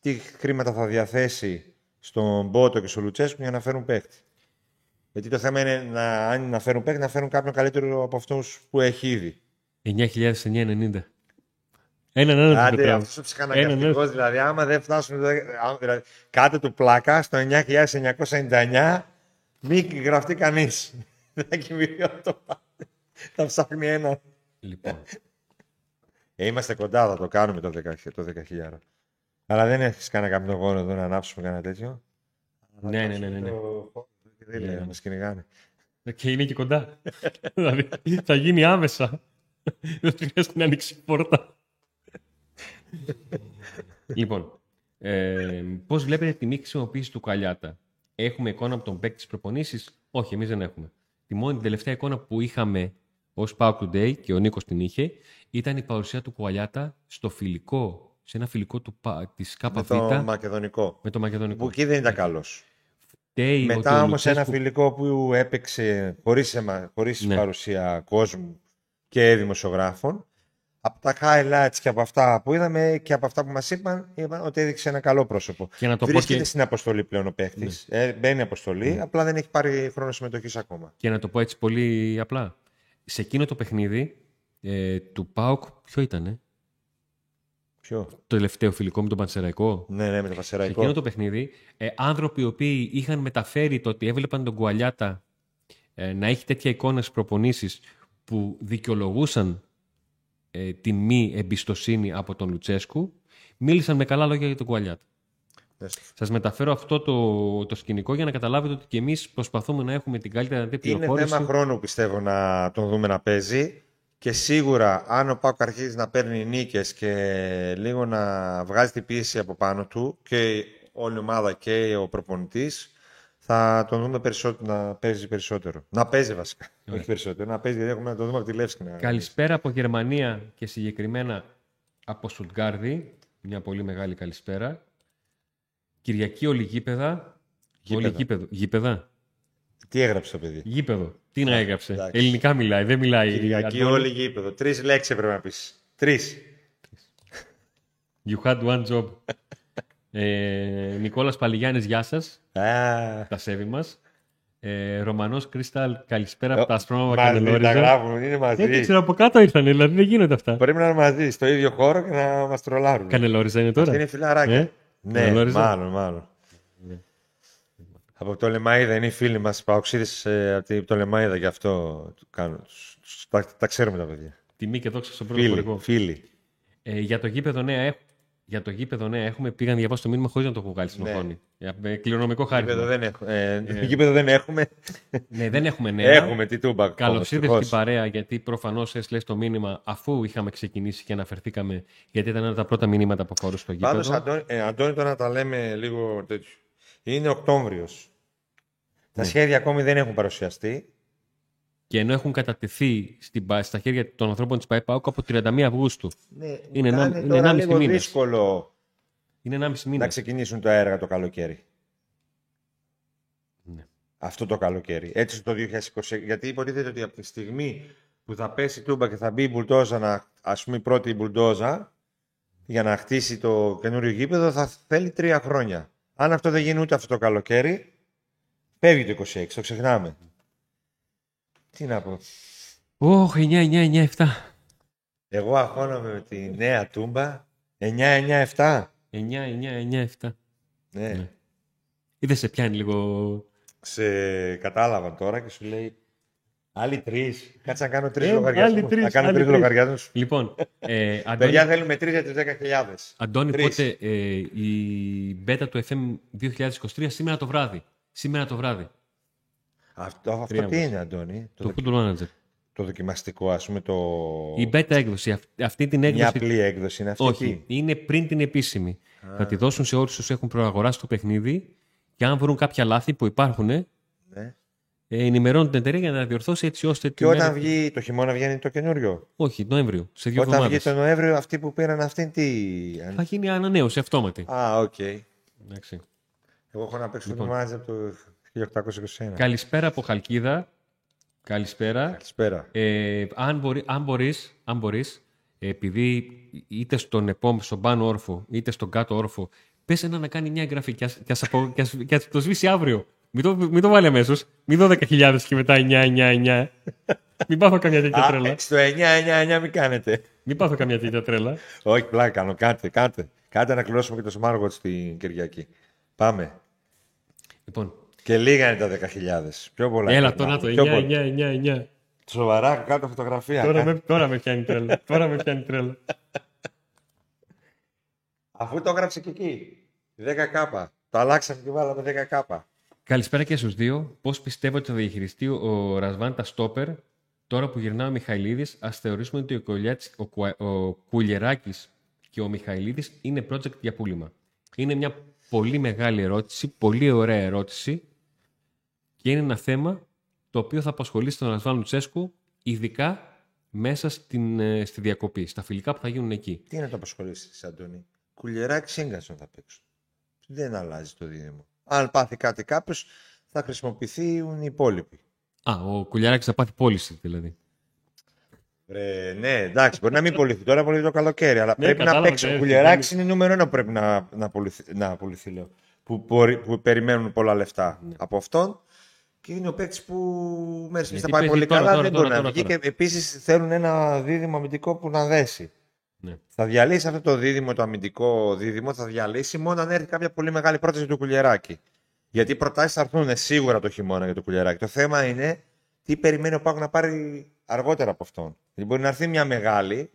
τι χρήματα θα διαθέσει στον Μπότο και στον Λουτσέσκου για να φέρουν παίκτη. Γιατί το θέμα είναι να, αν να φέρουν παίκτη, να φέρουν κάποιον καλύτερο από αυτούς που έχει ήδη. 9.990. Έναν έναν Άντε, δεν αυτός ο ψυχαναγκαστικό, δηλαδή, άμα δεν φτάσουν. άμα- Δηλαδή, κάτω του πλάκα στο 9.999, μην γραφτεί κανείς. Δεν θα κοιμηθεί αυτό. Θα ψάχνει ένα. Λοιπόν, Ε, είμαστε κοντά, θα το κάνουμε το 10.000. Το 10.000. Αλλά δεν έχεις κανένα κάποιο γόνο εδώ να ανάψουμε κανένα τέτοιο; ναι, ναι, ναι, ναι, ναι. Το- Δεν λέει Ναι. να μας κυνηγάνε. Και είναι και κοντά. δηλαδή, θα γίνει άμεσα. Δεν χρειάζεται να ανοίξει η πόρτα. λοιπόν, ε, πώς βλέπετε τη μη χρησιμοποίηση του Καλιάτα; Έχουμε εικόνα από τον παίκτη της προπονήσεις; Όχι, εμείς δεν έχουμε. Τη μόνη την τελευταία εικόνα που είχαμε ως Power Today και ο Νίκος την είχε ήταν η παρουσία του Κουαλιάτα στο φιλικό, σε ένα φιλικό του, Πα- της Με ΚΒ το μακεδονικό. με το Μακεδονικό. Που εκεί δεν ήταν καλός. Φταίει ότι Μετά ο όμω ένα Λουτσέσκου- φιλικό που έπαιξε χωρίς, εμα- χωρίς Ναι. παρουσία κόσμου και δημοσιογράφων, από τα highlights και από αυτά που είδαμε και από αυτά που μας είπαν, είπαν ότι έδειξε ένα καλό πρόσωπο. Και να το πω Βρίσκεται και- Ναι. στην αποστολή πλέον ο παίχτη. Ε, μπαίνει αποστολή, απλά δεν έχει πάρει χρόνο συμμετοχής ακόμα. Και να το πω έτσι πολύ απλά. Σε εκείνο το παιχνίδι ε, του ΠΑΟΚ, ποιο ήταν, Ποιο; το τελευταίο φιλικό με τον Πανσεραϊκό. Ναι, ναι, με το Σε Πασεραϊκό. εκείνο το παιχνίδι, ε, άνθρωποι οι οποίοι είχαν μεταφέρει το ότι έβλεπαν τον Κουαλιάτα ε, να έχει τέτοια εικόνα στις προπονήσεις που δικαιολογούσαν ε, τη μη εμπιστοσύνη από τον Λουτσέσκου, μίλησαν με καλά λόγια για τον Κουαλιάτα. Ναι. Σας μεταφέρω αυτό το, το σκηνικό για να καταλάβετε ότι και εμείς προσπαθούμε να έχουμε την καλύτερη δυνατή Είναι πληροφόρηση. θέμα χρόνου πιστεύω να τον δούμε να παίζει και σίγουρα αν ο Πάκο αρχίζει να παίρνει νίκες και λίγο να βγάζει την πίεση από πάνω του και όλη η ομάδα και ο προπονητής θα τον δούμε περισσότερο, να παίζει περισσότερο. Να παίζει βασικά. Όχι περισσότερο. Να παίζει γιατί έχουμε να τον δούμε από τη Λεύσκη. Να... Καλησπέρα από Γερμανία και συγκεκριμένα από Σουτγκάρδη. Μια πολύ μεγάλη καλησπέρα. Κυριακή όλη γήπεδα. Γήπεδα. Όλη γήπεδο. Γήπεδα. Τι έγραψε το παιδί; Γήπεδο. Τι να έγραψε; εντάξει. Ελληνικά μιλάει. Δεν μιλάει. Κυριακή Αντώνη. όλη γήπεδο. Τρεις λέξεις έπρεπε να πεις. Τρεις. You had one job. ε, Νικόλας Παλιγιάννης, γεια σας. Τα σέβη μας. Ε, Ρωμανός Κρίσταλ, καλησπέρα από τα Ασπρόμαυρα Μαζί τα Κανελόριζα. γράφουν, είναι Δεν μαζί. ξέρω, από κάτω ήρθανε, δηλαδή δεν γίνονται αυτά. Πρέπει να είναι μαζί, στο ίδιο χώρο και να μας τρολάρουν. Κανελόριζα είναι τώρα. Αυτή είναι φιλαράκια. Ε; Ναι, Κανελόριζα. μάλλον, μάλλον. Από το Λεμαίδα είναι οι φίλοι μας παοξίδε ε, από το Λεμαίδα, γι' αυτό το κάνουν. Τους- τους- Τα, τα ξέρουμε τα παιδιά. Τιμή και δόξα στον πρώτο Φίλοι, χωρικό. φίλοι. Ε, για το γήπεδο νέα, έχ- Για το γήπεδο, ναι, έχουμε πήγαν να διαβάσω το μήνυμα χωρίς να το έχω βγάλει στην Ναι. οθόνη. Για- Με κληρονομικό χάρη. Γήπεδο δεν, έχουμε. Ε, γήπεδο δεν έχουμε. Ναι, δεν έχουμε νέα. Έχουμε τι τούμπα. Καλώ όμως, ήρθε ευτυχώς. στην παρέα, γιατί προφανώς έστειλε το μήνυμα αφού είχαμε ξεκινήσει και αναφερθήκαμε, γιατί ήταν ένα από τα πρώτα μηνύματα που αφορούσε το γήπεδο. Πάντως, Αντώνη, ε, Αντώνη, τώρα να τα λέμε λίγο τέτοιο. Είναι Οκτώβριος. Τα Ναι. σχέδια ακόμη δεν έχουν παρουσιαστεί. Και ενώ έχουν κατατεθεί στην, πα- στα χέρια των ανθρώπων της ΠαΕΠΑΟΚ από 31 Αυγούστου. Ναι, Είναι θα ένα- είναι είναι τώρα ενάμιση λίγο μήνες. δύσκολο Είναι 1,5 μήνα. να ξεκινήσουν τα έργα το καλοκαίρι. Ναι. Αυτό το καλοκαίρι. Έτσι το 2020. Γιατί υποτίθεται ότι από τη στιγμή που θα πέσει η τούμπα και θα μπει η μπουλντόζα, να, ας πούμε η πρώτη μπουλντόζα, για να χτίσει το καινούριο γήπεδο, θα θέλει τρία χρόνια. Αν αυτό δεν γίνει ούτε αυτό το καλοκαίρι, φεύγει το 26, το ξεχνάμε. Τι να πω. Ωχ, 9, 9, 9, 7. Εγώ αγχώνομαι με τη νέα τούμπα. 9-9-7. 9, 9, 9, 7. Ναι. Ναι. Ή δεν σε πιάνει λίγο. Σε κατάλαβαν τώρα και σου λέει άλλοι τρεις. Κάτσε να κάνω τρεις Ε, λογαριασμούς. άλλοι τρεις, Να κάνω άλλοι τρεις τρεις. λογαριασμούς. Λοιπόν, ε, Αντώνη, Παιδιά θέλουμε τρεις για τις 10.000. Αντώνη Τρεις. πότε ε, η μπέτα του FM 2023 σήμερα το βράδυ. Σήμερα το βράδυ. Αυτό, αυτό Τρία τι όμως. είναι, Αντώνη; Το, Το δοκι- Football Manager. το δοκιμαστικό, ας πούμε. Το... Η beta έκδοση. αυ- Αυτή την Μια έκδοση. απλή έκδοση είναι αυτή. Όχι, εκεί; είναι πριν την επίσημη. Θα τη δώσουν σε όσου έχουν προαγοράσει το παιχνίδι και αν βρουν κάποια λάθη που υπάρχουν, ε, Ναι. ενημερώνουν την εταιρεία για να τα διορθώσει έτσι ώστε. Και τη όταν μέρα- βγει το χειμώνα βγαίνει το καινούριο; Όχι, Νοέμβριο, σε δύο Όταν βγει εβδομάδες. το Νοέμβριο, αυτοί που πήραν αυτήν τι. Θα γίνει ανανέωση αυτόματη. Α, οκ. Εντάξει. Εγώ έχω να παίξω Λοιπόν. το ματς από το 1821. Καλησπέρα από Χαλκίδα. Καλησπέρα. Καλησπέρα. Ε, αν, μπορεί, αν, μπορείς, αν μπορείς, επειδή είτε στον επόμενο, στον πάνω όροφο, είτε στον κάτω όροφο, πες ένα να κάνει μια εγγραφή και ας, και ας, απο- και ας, και ας το σβήσει αύριο. Μην το, μην το βάλει αμέσως. Μην δω 10.000 και μετά 9-9-9. μην πάθω καμιά τέτοια Α, τρέλα. στο 9-9-9 μην κάνετε. Μην πάθω καμιά τέτοια τρέλα. Όχι, πλάκα κάνω. Κάντε, κάντε. Κάντε να κληρώσουμε και το Smartwatch την Κυριακή. Πάμε. Λοιπόν, Και λίγα είναι τα 10.000. Πιο πολλά. έλα είναι. τώρα το Πιο πολλά. 9-9-9. Σοβαρά, κάτω φωτογραφία. Τώρα Κα- με, τώρα με πιάνει τρέλα. τώρα με πιάνει τρέλα. Αφού το έγραψε και εκεί. 10k. Το αλλάξαμε και βάλαμε 10k. Καλησπέρα και στους δύο. Πώς πιστεύω ότι θα διαχειριστεί ο Ρασβάν τα στόπερ τώρα που γυρνά ο Μιχαηλίδης. Ας θεωρήσουμε ότι ο, Κολιάτς, ο, Κουα- ο Κουλιεράκης και ο Μιχαηλίδης είναι project για πούλημα. Είναι μια πολύ μεγάλη ερώτηση, πολύ ωραία ερώτηση και είναι ένα θέμα το οποίο θα απασχολήσει τον Ρασβάν Λουτσέσκου ειδικά μέσα στην, ε, στη διακοπή, στα φιλικά που θα γίνουν εκεί. Τι είναι να το απασχολήσει, Αντώνη; Κουλιεράκι σύγκασον θα παίξουν. Δεν αλλάζει το δίδυμο. Αν πάθει κάτι κάποιος, θα χρησιμοποιηθούν οι υπόλοιποι. Α, ο Κουλιεράκης θα πάθει πώληση δηλαδή. Ρε, ναι, εντάξει, μπορεί να μην πουληθεί τώρα, πολύ το καλοκαίρι, αλλά Ναι, πρέπει να κατάλαβα, παίξει. ναι, Ο Κουλιεράκη είναι νούμερο ένα που πρέπει να, να, πουληθεί, να πουληθεί, λέω. Που, μπορεί- που περιμένουν πολλά λεφτά Ναι. από αυτόν. Και είναι ο παίκτης που μέχρι στιγμή Γιατί θα πάει παίζει πολύ τώρα, καλά, τώρα, δεν τώρα, μπορεί να τώρα, βγει. τώρα. Και επίσης θέλουν ένα δίδυμο αμυντικό που να δέσει. Ναι. Θα διαλύσει αυτό το δίδυμο, το αμυντικό δίδυμο, θα διαλύσει μόνο αν έρθει κάποια πολύ μεγάλη πρόταση του Κουλιεράκη. Γιατί οι προτάσεις θα έρθουν σίγουρα το χειμώνα για το Κουλιεράκη. Το θέμα είναι τι περιμένει ο Πάκου να πάρει αργότερα από αυτόν. Γιατί μπορεί να έρθει μια μεγάλη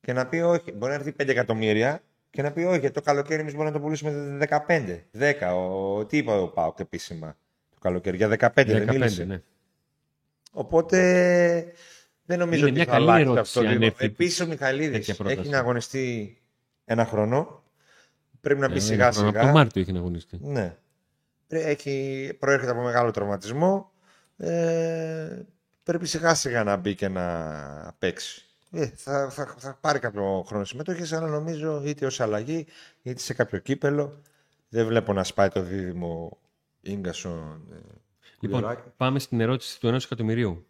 και να πει όχι. Μπορεί να έρθει 5 εκατομμύρια και να πει όχι. γιατί Το καλοκαίρι εμείς μπορούμε να το πουλήσουμε 15. 10. Ο, τι είπε ο Πάουκ επίσημα το καλοκαίρι. Για 15, δεν 15, μίλησε. ναι. Οπότε δεν νομίζω Είναι ότι μια θα καλή αλλάξει ερώτηση, αυτό. αν το έρθει Επίσης ο Μιχαλίδης τέτοια πρόταση. έχει να αγωνιστεί ένα χρόνο. Πρέπει να μπει Ε, σιγά Από τον σιγά. Μάρτιο έχει να αγωνιστεί. Ναι. Πρέ- Έχει, προέρχεται από μεγάλο τραυματισμό. Ε, πρέπει σιγά σιγά να μπει και να παίξει. Ε, θα, θα, θα πάρει κάποιο χρόνο συμμετοχή, αλλά νομίζω είτε ως αλλαγή είτε σε κάποιο κύπελο. Δεν βλέπω να σπάει το δίδυμο γκασον. Ε, Λοιπόν, Κουλιεράκη. πάμε στην ερώτηση του 1 εκατομμυρίου.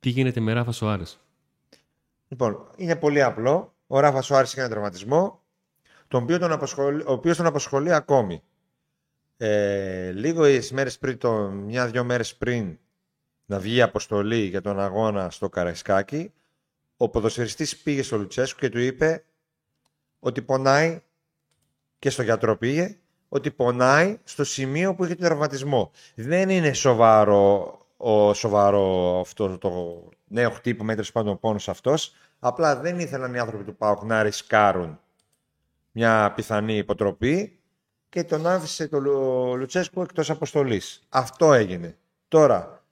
Τι γίνεται με Ράφα Σοάρες; Λοιπόν, είναι πολύ απλό. Ο Ράφα Σουάρη έχει ένα τραυματισμό, τον οποίο τον απασχολεί, ο οποίος τον απασχολεί ακόμη. Ε, λίγο μέρες πριν, το, μια-δυο μέρες πριν να βγει η αποστολή για τον αγώνα στο Καραϊσκάκι, ο ποδοσφαιριστής πήγε στο Λουτσέσκου και του είπε ότι πονάει και στο γιατρό πήγε, ότι πονάει στο σημείο που είχε τον τραυματισμό. Δεν είναι σοβαρό, ο, σοβαρό αυτό το νέο χτύπημα ή τέλος πάντων ο πόνος αυτός. Απλά δεν ήθελαν οι άνθρωποι του ΠΑΟΚ να ρισκάρουν μια πιθανή υποτροπή και τον άφησε το Λου- Λουτσέσκου εκτός αποστολής. Αυτό έγινε. Τώρα,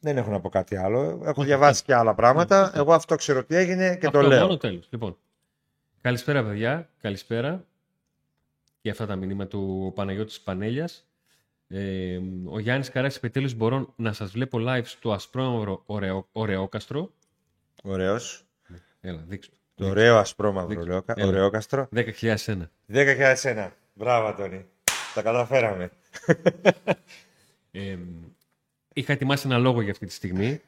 δεν έχω να πω κάτι άλλο. Έχω διαβάσει και άλλα πράγματα. Εγώ αυτό ξέρω τι έγινε και Αυτό το λέω. μόνο τέλος. Λοιπόν, καλησπέρα παιδιά, καλησπέρα. Και αυτά τα μηνύματα του Παναγιώτης Πανέλιας. Ε, ο Γιάννης Καράς, επιτέλους μπορώ να σας βλέπω live στο ασπρόμαυρο ωραίο, ωραιόκαστρο. Ωραίος. Έλα, δείξτε. Το ωραίο ασπρόμαυρο Δείξτε. ωραίο, Έλα. ωραιόκαστρο. 10.001. 10.001. Μπράβο, Τόνι. Τα καταφέραμε. Ε, είχα ετοιμάσει ένα λόγο για αυτή τη στιγμή.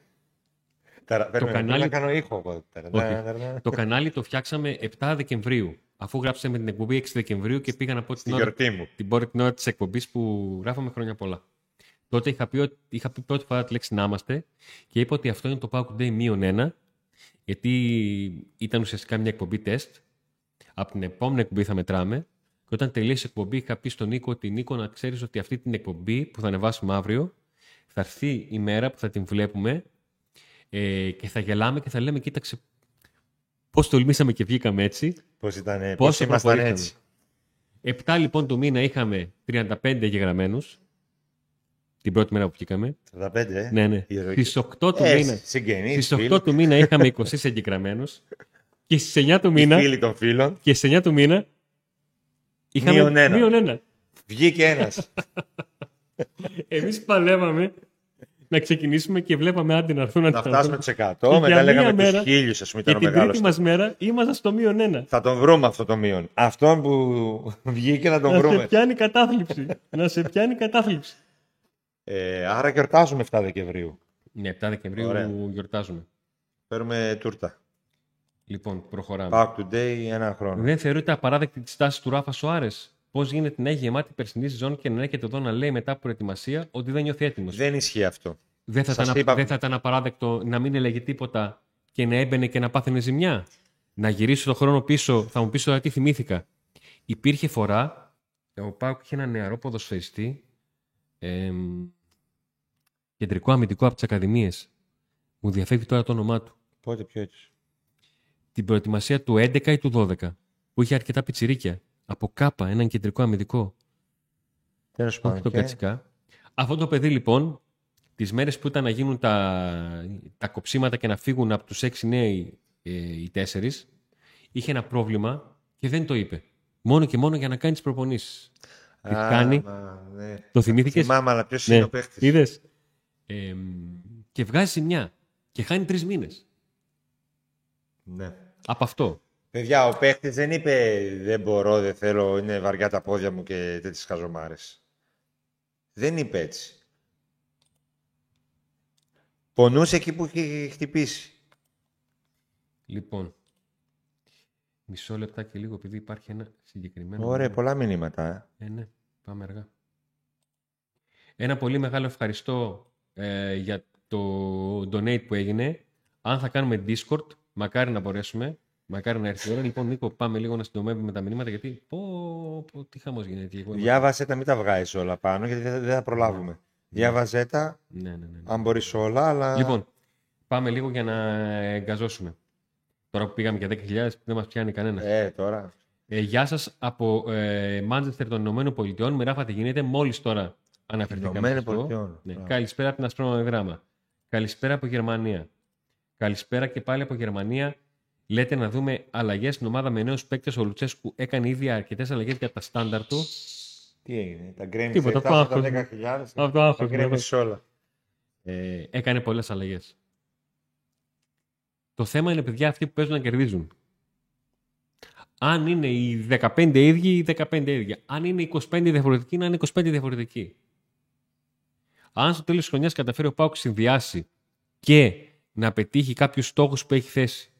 Ταρα- περίμενε, κανάλι- πρέπει να κάνω ήχο εγώ. Ταρα- Όχι. ταρα- ταρα- Το κανάλι το φτιάξαμε 7 Δεκεμβρίου. Αφού γράψαμε την εκπομπή 6 Δεκεμβρίου και πήγα να πω Στη την ώρα, γιορτή μου. την πρώτη την ώρα της εκπομπής που γράφαμε χρόνια πολλά. Τότε είχα πει, ότι- είχα πει πρώτη φορά τη λέξη να είμαστε και είπα ότι αυτό είναι το Pauk Day μείον ένα, γιατί ήταν ουσιαστικά μια εκπομπή τεστ. Από την επόμενη εκπομπή θα μετράμε. Και όταν τελείωσε η εκπομπή, είχα πει στον Νίκο ότι Νίκο να ξέρεις ότι αυτή την εκπομπή που θα ανεβάσουμε αύριο θα έρθει η μέρα που θα την βλέπουμε ε, και θα γελάμε και θα λέμε, κοίταξε πώς τολμήσαμε και βγήκαμε έτσι. Πώς ήταν, Πόσο πώς ήμασταν προχωρήσαμε. έτσι. 7 λοιπόν του μήνα είχαμε 35 εγγεγραμμένους. Την πρώτη μέρα που βγήκαμε. 45, ε. Ναι, ναι. Η ηρωική. Στις 8 του Ε, μήνα, Συγγενείς, στις 8 φίλοι, του μήνα είχαμε 20 εγγεγραμμένους. Και στις 9 του μήνα, φίλοι των φίλων. και στις 9 του μήνα είχαμε Μείον ένα. μείον ένα. Βγήκε ένας. Εμείς παλεύαμε να ξεκινήσουμε και βλέπαμε άντε να έρθουν να τα φτάσουμε έρθουν. τους 100. Και για Μετά λέγαμε μία μέρα- τους χίλιους, ας πούμε, Και ήταν ο την μεγάλος. τρίτη μας μέρα ήμασταν στο μείον ένα. Θα τον βρούμε αυτό το μείον. Αυτόν που βγήκε θα τον Να σε βρούμε. πιάνει κατάθλιψη. να σε πιάνει κατάθλιψη. Ε, άρα γιορτάζουμε 7 Δεκεμβρίου. Ναι, 7 Δεκεμβρίου Ωραία. γιορτάζουμε. Παίρνουμε τούρτα. Λοιπόν, προχωράμε. Back today ένα χρόνο. Δεν θεωρείται απαράδεκτη τη στάση του Ράφα Σοάρε. Πώς γίνεται να έχει γεμάτη περσινή σεζόν και να έρχεται εδώ να λέει μετά από προετοιμασία ότι δεν νιώθει έτοιμος. Δεν ισχύει αυτό. Δεν, θα Σας ήταν, είπα- δεν θα ήταν απαράδεκτο να μην έλεγε τίποτα και να έμπαινε και να πάθαινε ζημιά. Να γυρίσω το χρόνο πίσω, θα μου πεις τώρα τι θυμήθηκα. Υπήρχε φορά, ο Πάουκ είχε ένα νεαρό ποδοσφαιριστή, εμ, κεντρικό αμυντικό από τις Ακαδημίες. Μου διαφεύγει τώρα το όνομά του. Πότε πιο έτσι. Την προετοιμασία του 11 ή του 12, που είχε αρκετά πιτσιρίκια. Από κάπα, έναν κεντρικό αμυντικό. Τέλος Όχι πάντων. το και- κατσικά. Αυτό το παιδί λοιπόν, τις μέρες που ήταν να γίνουν τα, τα κοψίματα και να φύγουν από τους έξι νέοι ε, οι τέσσερις, είχε ένα πρόβλημα και δεν το είπε. Μόνο και μόνο για να κάνει τις προπονήσεις. Τι Α, κάνει, μα, ναι. το θυμήθηκες; Θυμάμαι, αλλά ποιος είναι ο παίχτης; είδες; Ε, και βγάζει ζημιά. Και χάνει τρεις μήνες. Ναι. Από αυτό. Παιδιά, ο παίχτης δεν είπε δεν μπορώ, δεν θέλω, είναι βαριά τα πόδια μου και τέτοιες χαζομάρες. Δεν είπε έτσι. Πονούσε εκεί που είχε χτυπήσει. Λοιπόν. Μισό λεπτά και λίγο, επειδή υπάρχει ένα συγκεκριμένο. Ωραία, μήνυμα. πολλά μηνύματα. Ε. Ε, ναι, πάμε αργά. Ένα πολύ μεγάλο ευχαριστώ ε, για το donate που έγινε. Αν θα κάνουμε Discord, μακάρι να μπορέσουμε. Μακάρι να έρθει η ώρα. Λοιπόν, Νίκο, πάμε λίγο να συντομεύουμε τα μηνύματα γιατί. Πω, πω, τι χαμός γίνεται. Εγώ είμαι- Διάβασέ τα, μην τα βγάζεις όλα πάνω, γιατί δεν, δεν θα προλάβουμε. Διάβαζέ τα, Ναι, ναι, ναι. ναι. αν μπορείς όλα, αλλά... Λοιπόν, πάμε λίγο για να εγκαζώσουμε. Τώρα που πήγαμε για 10.000, δεν μας πιάνει κανένας. Ε, τώρα. Ε, γεια σας από ε, Μάντζεστερ των Ηνωμένων Πολιτειών. Με ράφα τι γίνεται. Μόλις τώρα αναφερθήκαμε. Ηνωμένων σε αυτό. Πολιτειών. Ναι. Μπράβο. Καλησπέρα από την Ασπρόμαυρη Γράμμα. Καλησπέρα από Γερμανία. Καλησπέρα και πάλι από Γερμανία. Λέτε να δούμε αλλαγές στην ομάδα με νέους παίκτες. Ο Λουτσέσκου έκανε ήδη αρκετές αλλαγές για τα στάνταρ του. Τι έγινε, τα γκρέμισε Τίποτα, αυτά το από άγχος τα μου. 10.000. Αυτό Τα άγχος μου, γκρέμισε όλα. Ε, έκανε πολλές αλλαγές. Το θέμα είναι, παιδιά, αυτοί που παίζουν να κερδίζουν. Αν είναι οι 15 ίδιοι, οι 15 ίδια. Αν είναι 25 διαφορετικοί, να είναι 25 διαφορετικοί. Αν στο τέλος της χρονιάς καταφέρει ο Πάουκ συνδυάσει και να πετύχει κάποιους στόχους που έχει θέσει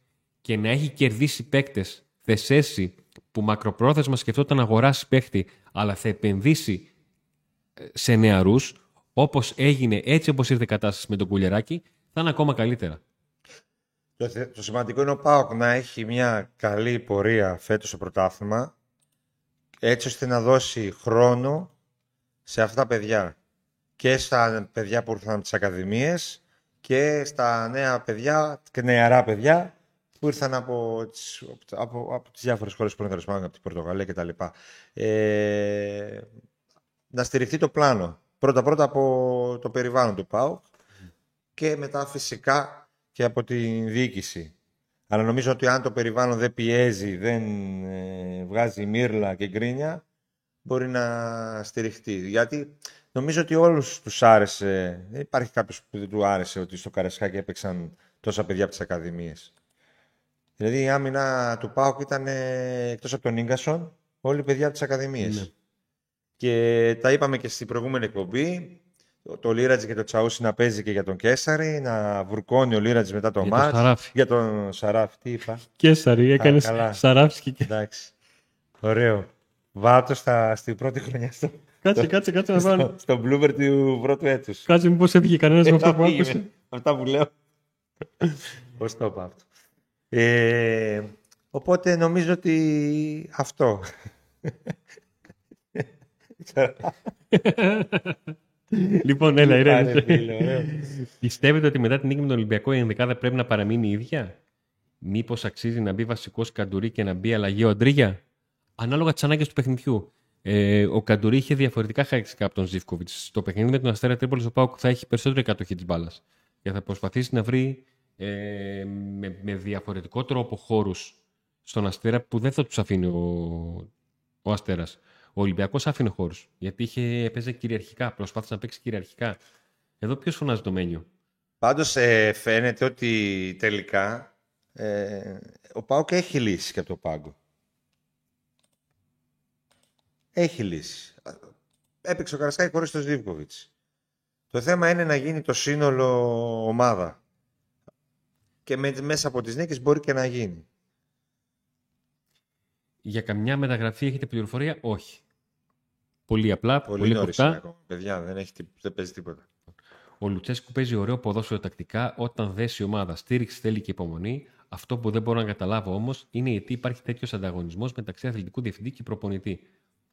και να έχει κερδίσει παίκτες θεσέσει που μακροπρόθεσμα σκεφτόταν να αγοράσει παίκτη, αλλά θα επενδύσει ε, σε νεαρούς, όπως έγινε έτσι όπως ήρθε η κατάσταση με τον Κουλεράκη, θα είναι ακόμα καλύτερα. Το, θε- το σημαντικό είναι ο Πάοκ να έχει μια καλή πορεία φέτος στο πρωτάθλημα έτσι ώστε να δώσει χρόνο σε αυτά τα παιδιά και στα παιδιά που ήρθαν από τις ακαδημίες και στα νέα παιδιά και νεαρά παιδιά που ήρθαν από τις, από, από τις διάφορες χώρες που είναι τέλος πάντων, από την Πορτογαλία κτλ. Ε, να στηριχθεί το πλάνο. Πρώτα-πρώτα από το περιβάλλον του ΠΑΟΚ και μετά φυσικά και από την διοίκηση. Αλλά νομίζω ότι αν το περιβάλλον δεν πιέζει, δεν ε, βγάζει μύρλα και γκρίνια, μπορεί να στηριχτεί. Γιατί νομίζω ότι όλους τους άρεσε, δεν υπάρχει κάποιος που δεν του άρεσε ότι στο Καρεσχάκι έπαιξαν τόσα παιδιά από τις Ακαδημίες. Δηλαδή η άμυνα του Πάουκ ήταν ε, εκτός από τον Ίγκασον, όλοι οι παιδιά από τις Ακαδημίες. Ναι. Και τα είπαμε και στην προηγούμενη εκπομπή, το, το Λίρατζ και το Τσαούσι να παίζει και για τον Κέσσαρη, να βουρκώνει ο Λίρατζ μετά το Για το μάτς. Σαράφι. Για τον Σαράφ, τι είπα; Κέσσαρη, έκανες καλά. Σαράφσκι. και- Εντάξει. Ωραίο. Βάτος στα, στην πρώτη χρονιά στο, Κάτσε, κάτσε, κάτσε να βάλω. στο, στο blooper του πρώτου έτους. Κάτσε μήπως έφυγε κανένας με αυτό Θα που φύγει άκουσε. με Αυτά που λέω. Πώς το είπα αυτό. Ε, οπότε νομίζω ότι αυτό. Λοιπόν, έλα, Πάρε, ηρέμησε. φίλε, ωραίο. Πιστεύετε ότι μετά την νίκη με τον Ολυμπιακό η ενδεκάδα πρέπει να παραμείνει η ίδια; Μήπως αξίζει να μπει βασικός Καντουρί και να μπει αλλαγή ο Αντρίγια; Ανάλογα τις ανάγκες του παιχνιδιού. Ε, ο Καντουρί είχε διαφορετικά χαρακτηριστικά από τον Ζήφκοβιτς. Στο παιχνίδι με τον Αστέρα Τρίπολης, ο Πάουκ θα έχει περισσότερη κατοχή της μπάλας. Και θα προσπαθήσει να βρει ε, με, με διαφορετικό τρόπο χώρους στον Αστέρα που δεν θα τους αφήνει ο, ο Αστέρας. Ο Ολυμπιακός άφηνε χώρους. Γιατί είχε, έπαιζε κυριαρχικά. Προσπάθησε να παίξει κυριαρχικά. Εδώ ποιος φωνάζει το μένιο. Πάντως ε, φαίνεται ότι τελικά ε, ο Πάοκ έχει λύσει και από το πάγκο. Έχει λύσει. Έπαιξε ο Καρασκάκη χωρίς τον Ζίβκοβιτς. Το θέμα είναι να γίνει το σύνολο ομάδα. Και με, μέσα από τις νίκες μπορεί και να γίνει. Για καμιά μεταγραφή έχετε πληροφορία, όχι. Πολύ απλά, Πολύ, πολύ, νωρίς είναι κοφτά. ακόμα. Παιδιά, δεν, έχει, τί- δεν παίζει τίποτα. Ο Λουτσέσκου παίζει ωραίο ποδόσφαιρο τακτικά όταν δέσει η ομάδα. Στήριξη θέλει και υπομονή. Αυτό που δεν μπορώ να καταλάβω όμως είναι γιατί υπάρχει τέτοιος ανταγωνισμός μεταξύ αθλητικού διευθυντή και προπονητή.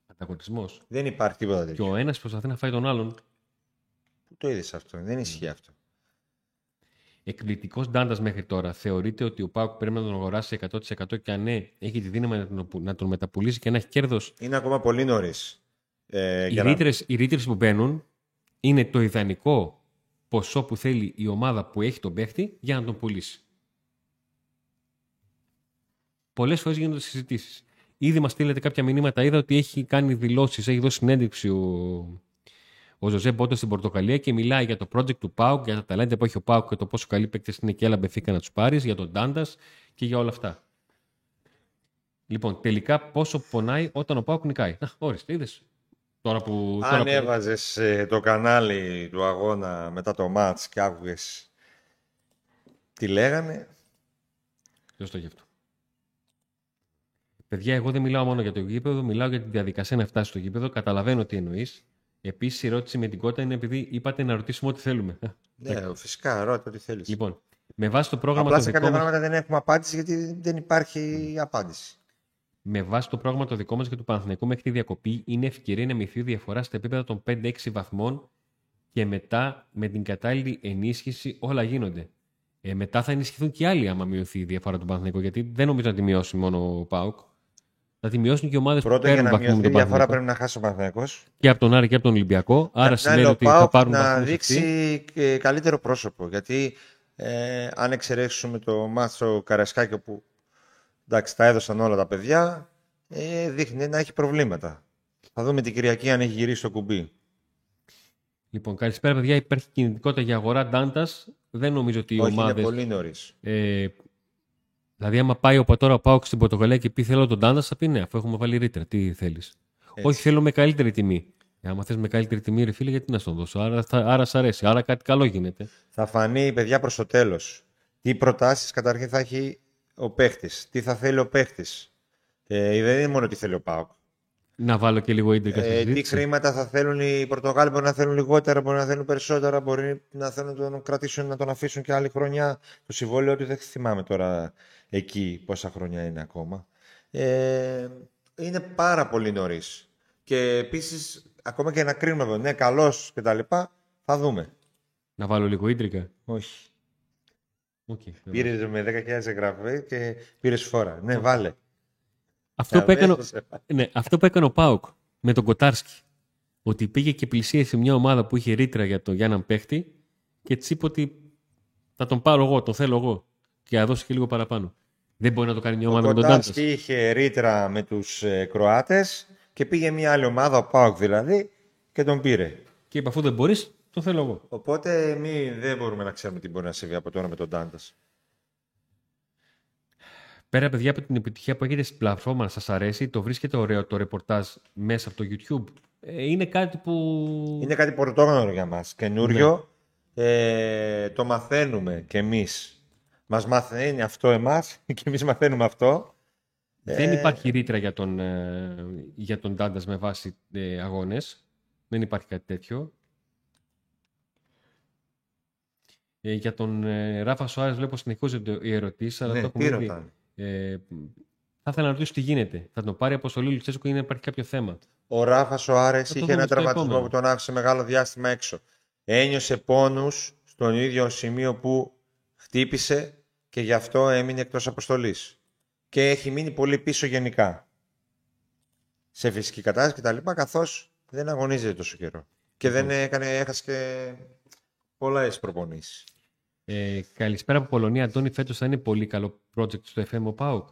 Ανταγωνισμός. Δεν υπάρχει τίποτα Και τέτοιο. ο ένας προσπαθεί να φάει τον άλλον. Πού το είδες αυτό; Δεν ισχύει αυτό. Εκπληκτικός Ντάντας μέχρι τώρα. Θεωρείτε ότι ο Πάουκ πρέπει να τον αγοράσει 100% και αν ναι, έχει τη δύναμη να τον, να τον μεταπουλήσει και να έχει κέρδος; Είναι ακόμα πολύ νωρίς. Ε, Οι για να- ρήτρες, οι ρήτρες που μπαίνουν είναι το ιδανικό ποσό που θέλει η ομάδα που έχει τον παίχτη για να τον πουλήσει. Πολλές φορές γίνονται συζητήσεις. Ήδη μας στείλετε κάποια μηνύματα. Είδα ότι έχει κάνει δηλώσεις, έχει δώσει συνέντευξη ο, ο Ζωζέ Μπότο στην Πορτογαλία και μιλάει για το project του Πάουκ, για τα ταλέντα που έχει ο Πάουκ και το πόσο καλή παίκτες είναι και έλα μπεθήκα να τους πάρεις, για τον Ντάντα και για όλα αυτά. Λοιπόν, τελικά πόσο πονάει όταν ο Πάουκ νικάει. Να, όριστε, είδες. Τώρα που. τώρα Αν που- έβαζες ε, το κανάλι του αγώνα μετά το μάτς και άκουγες τι λέγανε, Ποιος το γι' αυτό; Παιδιά, εγώ δεν μιλάω μόνο για το γήπεδο, μιλάω για τη διαδικασία να φτάσει στο γήπεδο. Καταλαβαίνω τι εννοείς. Επίσης, η ερώτηση με την κότα είναι επειδή είπατε να ρωτήσουμε ό,τι θέλουμε. ναι, φυσικά, ρώτα ό,τι θέλεις. λοιπόν, με βάση το πρόγραμμα Απλά το σε δικό κάποια μας, πράγματα δεν έχουμε απάντηση γιατί δεν υπάρχει απάντηση. με βάση το πρόγραμμα το δικό μας και του Παναθηναϊκού μέχρι τη διακοπή, είναι ευκαιρία να μειωθεί η διαφορά στα επίπεδα των 5-6 βαθμών και μετά με την κατάλληλη ενίσχυση όλα γίνονται. Ε, μετά θα ενισχυθούν και οι άλλοι άμα μειωθεί η διαφορά του Παναθηναϊκού, γιατί δεν νομίζω να τη μειώσει μόνο ο Πάουκ. Θα τη μειώσουν και οι ομάδες που Πρώτα για παίρνουν να βαθμούς με μειωθεί η τον διαφορά Παναθηναϊκό. πρέπει να χάσει ο Παναθηναϊκός. και από τον Άρη και από τον Ολυμπιακό. Άρα Απ' την σημαίνει άλλη, ο ότι θα ΠΑΟΚ πάρουν να βαθμούς δείξει αυτοί. ε, καλύτερο πρόσωπο. Γιατί ε, αν εξαιρέσουμε το μάτσο Καρασκάκη όπου εντάξει, τα έδωσαν όλα τα παιδιά, ε, δείχνει να έχει προβλήματα. Θα δούμε την Κυριακή αν έχει γυρίσει το κουμπί. Λοιπόν, καλησπέρα, παιδιά. Υπάρχει κινητικότητα για αγορά Ντάντας. Δεν νομίζω ότι οι Όχι, είναι ομάδες. πολύ νωρίς. Ε, δηλαδή, άμα πάει ο τώρα ο Πάουκ στην Πορτογαλία και πει θέλω τον Ντάντα, θα πει ναι, αφού έχουμε βάλει ρήτρα. Τι θέλεις. Όχι, θέλω με καλύτερη τιμή. Ε, άμα θες με καλύτερη τιμή, ρε φίλε, γιατί να στον δώσω; Άρα, θα, άρα σ' αρέσει. Άρα κάτι καλό γίνεται. Θα φανεί, παιδιά, προς το τέλος. Τι προτάσεις καταρχήν θα έχει ο παίχτης; Τι θα θέλει ο παίχτης; Ε, δεν είναι μόνο τι θέλει ο Πάοκ. Να βάλω και λίγο ίντρικα στη Ε, τι συζήτηση. χρήματα θα θέλουν οι Πορτογάλοι, μπορεί να θέλουν λιγότερα, μπορεί να θέλουν περισσότερα, μπορεί να θέλουν να τον κρατήσουν, να τον αφήσουν και άλλη χρονιά. Το συμβόλαιο του δεν θυμάμαι τώρα εκεί πόσα χρόνια είναι ακόμα. Ε, είναι πάρα πολύ νωρίς. Και επίσης, ακόμα και να κρίνουμε εδώ, ναι, καλός κτλ. Θα δούμε. Να βάλω λίγο ίντριγκα. Όχι. Οκ, Πήρε με 10.000 εγγραφές και πήρες φόρα. Ναι, βάλε. Αυτό που, έκανε, Αμέσως, ε, ναι, αυτό που έκανε ο ΠΑΟΚ με τον Κοτάρσκι. Ότι πήγε και πλησίασε μια ομάδα που είχε ρήτρα για τον για έναν παίχτη και της είπε ότι θα τον πάρω εγώ, τον θέλω εγώ. Και θα δώσει και λίγο παραπάνω. Δεν μπορεί να το κάνει μια Ο ομάδα με τον Τάντα. Κοτάρσκι είχε ρήτρα με τους ε, Κροάτες και πήγε μια άλλη ομάδα, ο Πάοκ δηλαδή, και τον πήρε. Και είπε αφού δεν μπορείς, τον θέλω εγώ. Οπότε εμείς δεν μπορούμε να ξέρουμε τι μπορεί να συμβεί από τώρα με τον Τάντα. Πέρα, παιδιά, από την επιτυχία που έχετε στην πλατφόρμα, σας αρέσει, το βρίσκεται ωραίο το ρεπορτάζ μέσα από το YouTube; Ε, είναι κάτι που. Είναι κάτι πρωτόγνωρο για μας, καινούριο. Ε, το μαθαίνουμε κι εμείς. Μας μαθαίνει αυτό εμάς και εμείς μαθαίνουμε αυτό. Δεν Ε, υπάρχει ρήτρα για τον, ε, για τον Ντάντας με βάση ε, αγώνες. Δεν υπάρχει κάτι τέτοιο. Ε, για τον ε, Ράφα Σοάρες βλέπω συνεχίζονται οι ερωτήσεις, αλλά Ναι, το τι έχουμε δει. Ρωτάνε. Ε, θα ήθελα να ρωτήσω τι γίνεται. Θα τον πάρει αποστολή ο Λουτσέσκο ή να υπάρχει κάποιο θέμα; Ο Ράφας Σοάρε Θα το είχε δούμε ένα στο τραυματισμό επόμενο. που τον άφησε μεγάλο διάστημα έξω. Ένιωσε πόνους στον ίδιο σημείο που χτύπησε και γι' αυτό έμεινε εκτός αποστολής. Και έχει μείνει πολύ πίσω γενικά. Σε φυσική κατάσταση κτλ. Καθώς δεν αγωνίζεται τόσο καιρό. Και δεν έκανε, έχασε και πολλές προπονήσεις. Ε, καλησπέρα από Πολωνία. Αντώνη, φέτος θα είναι πολύ καλό project στο FM ο ΠΑΟΚ.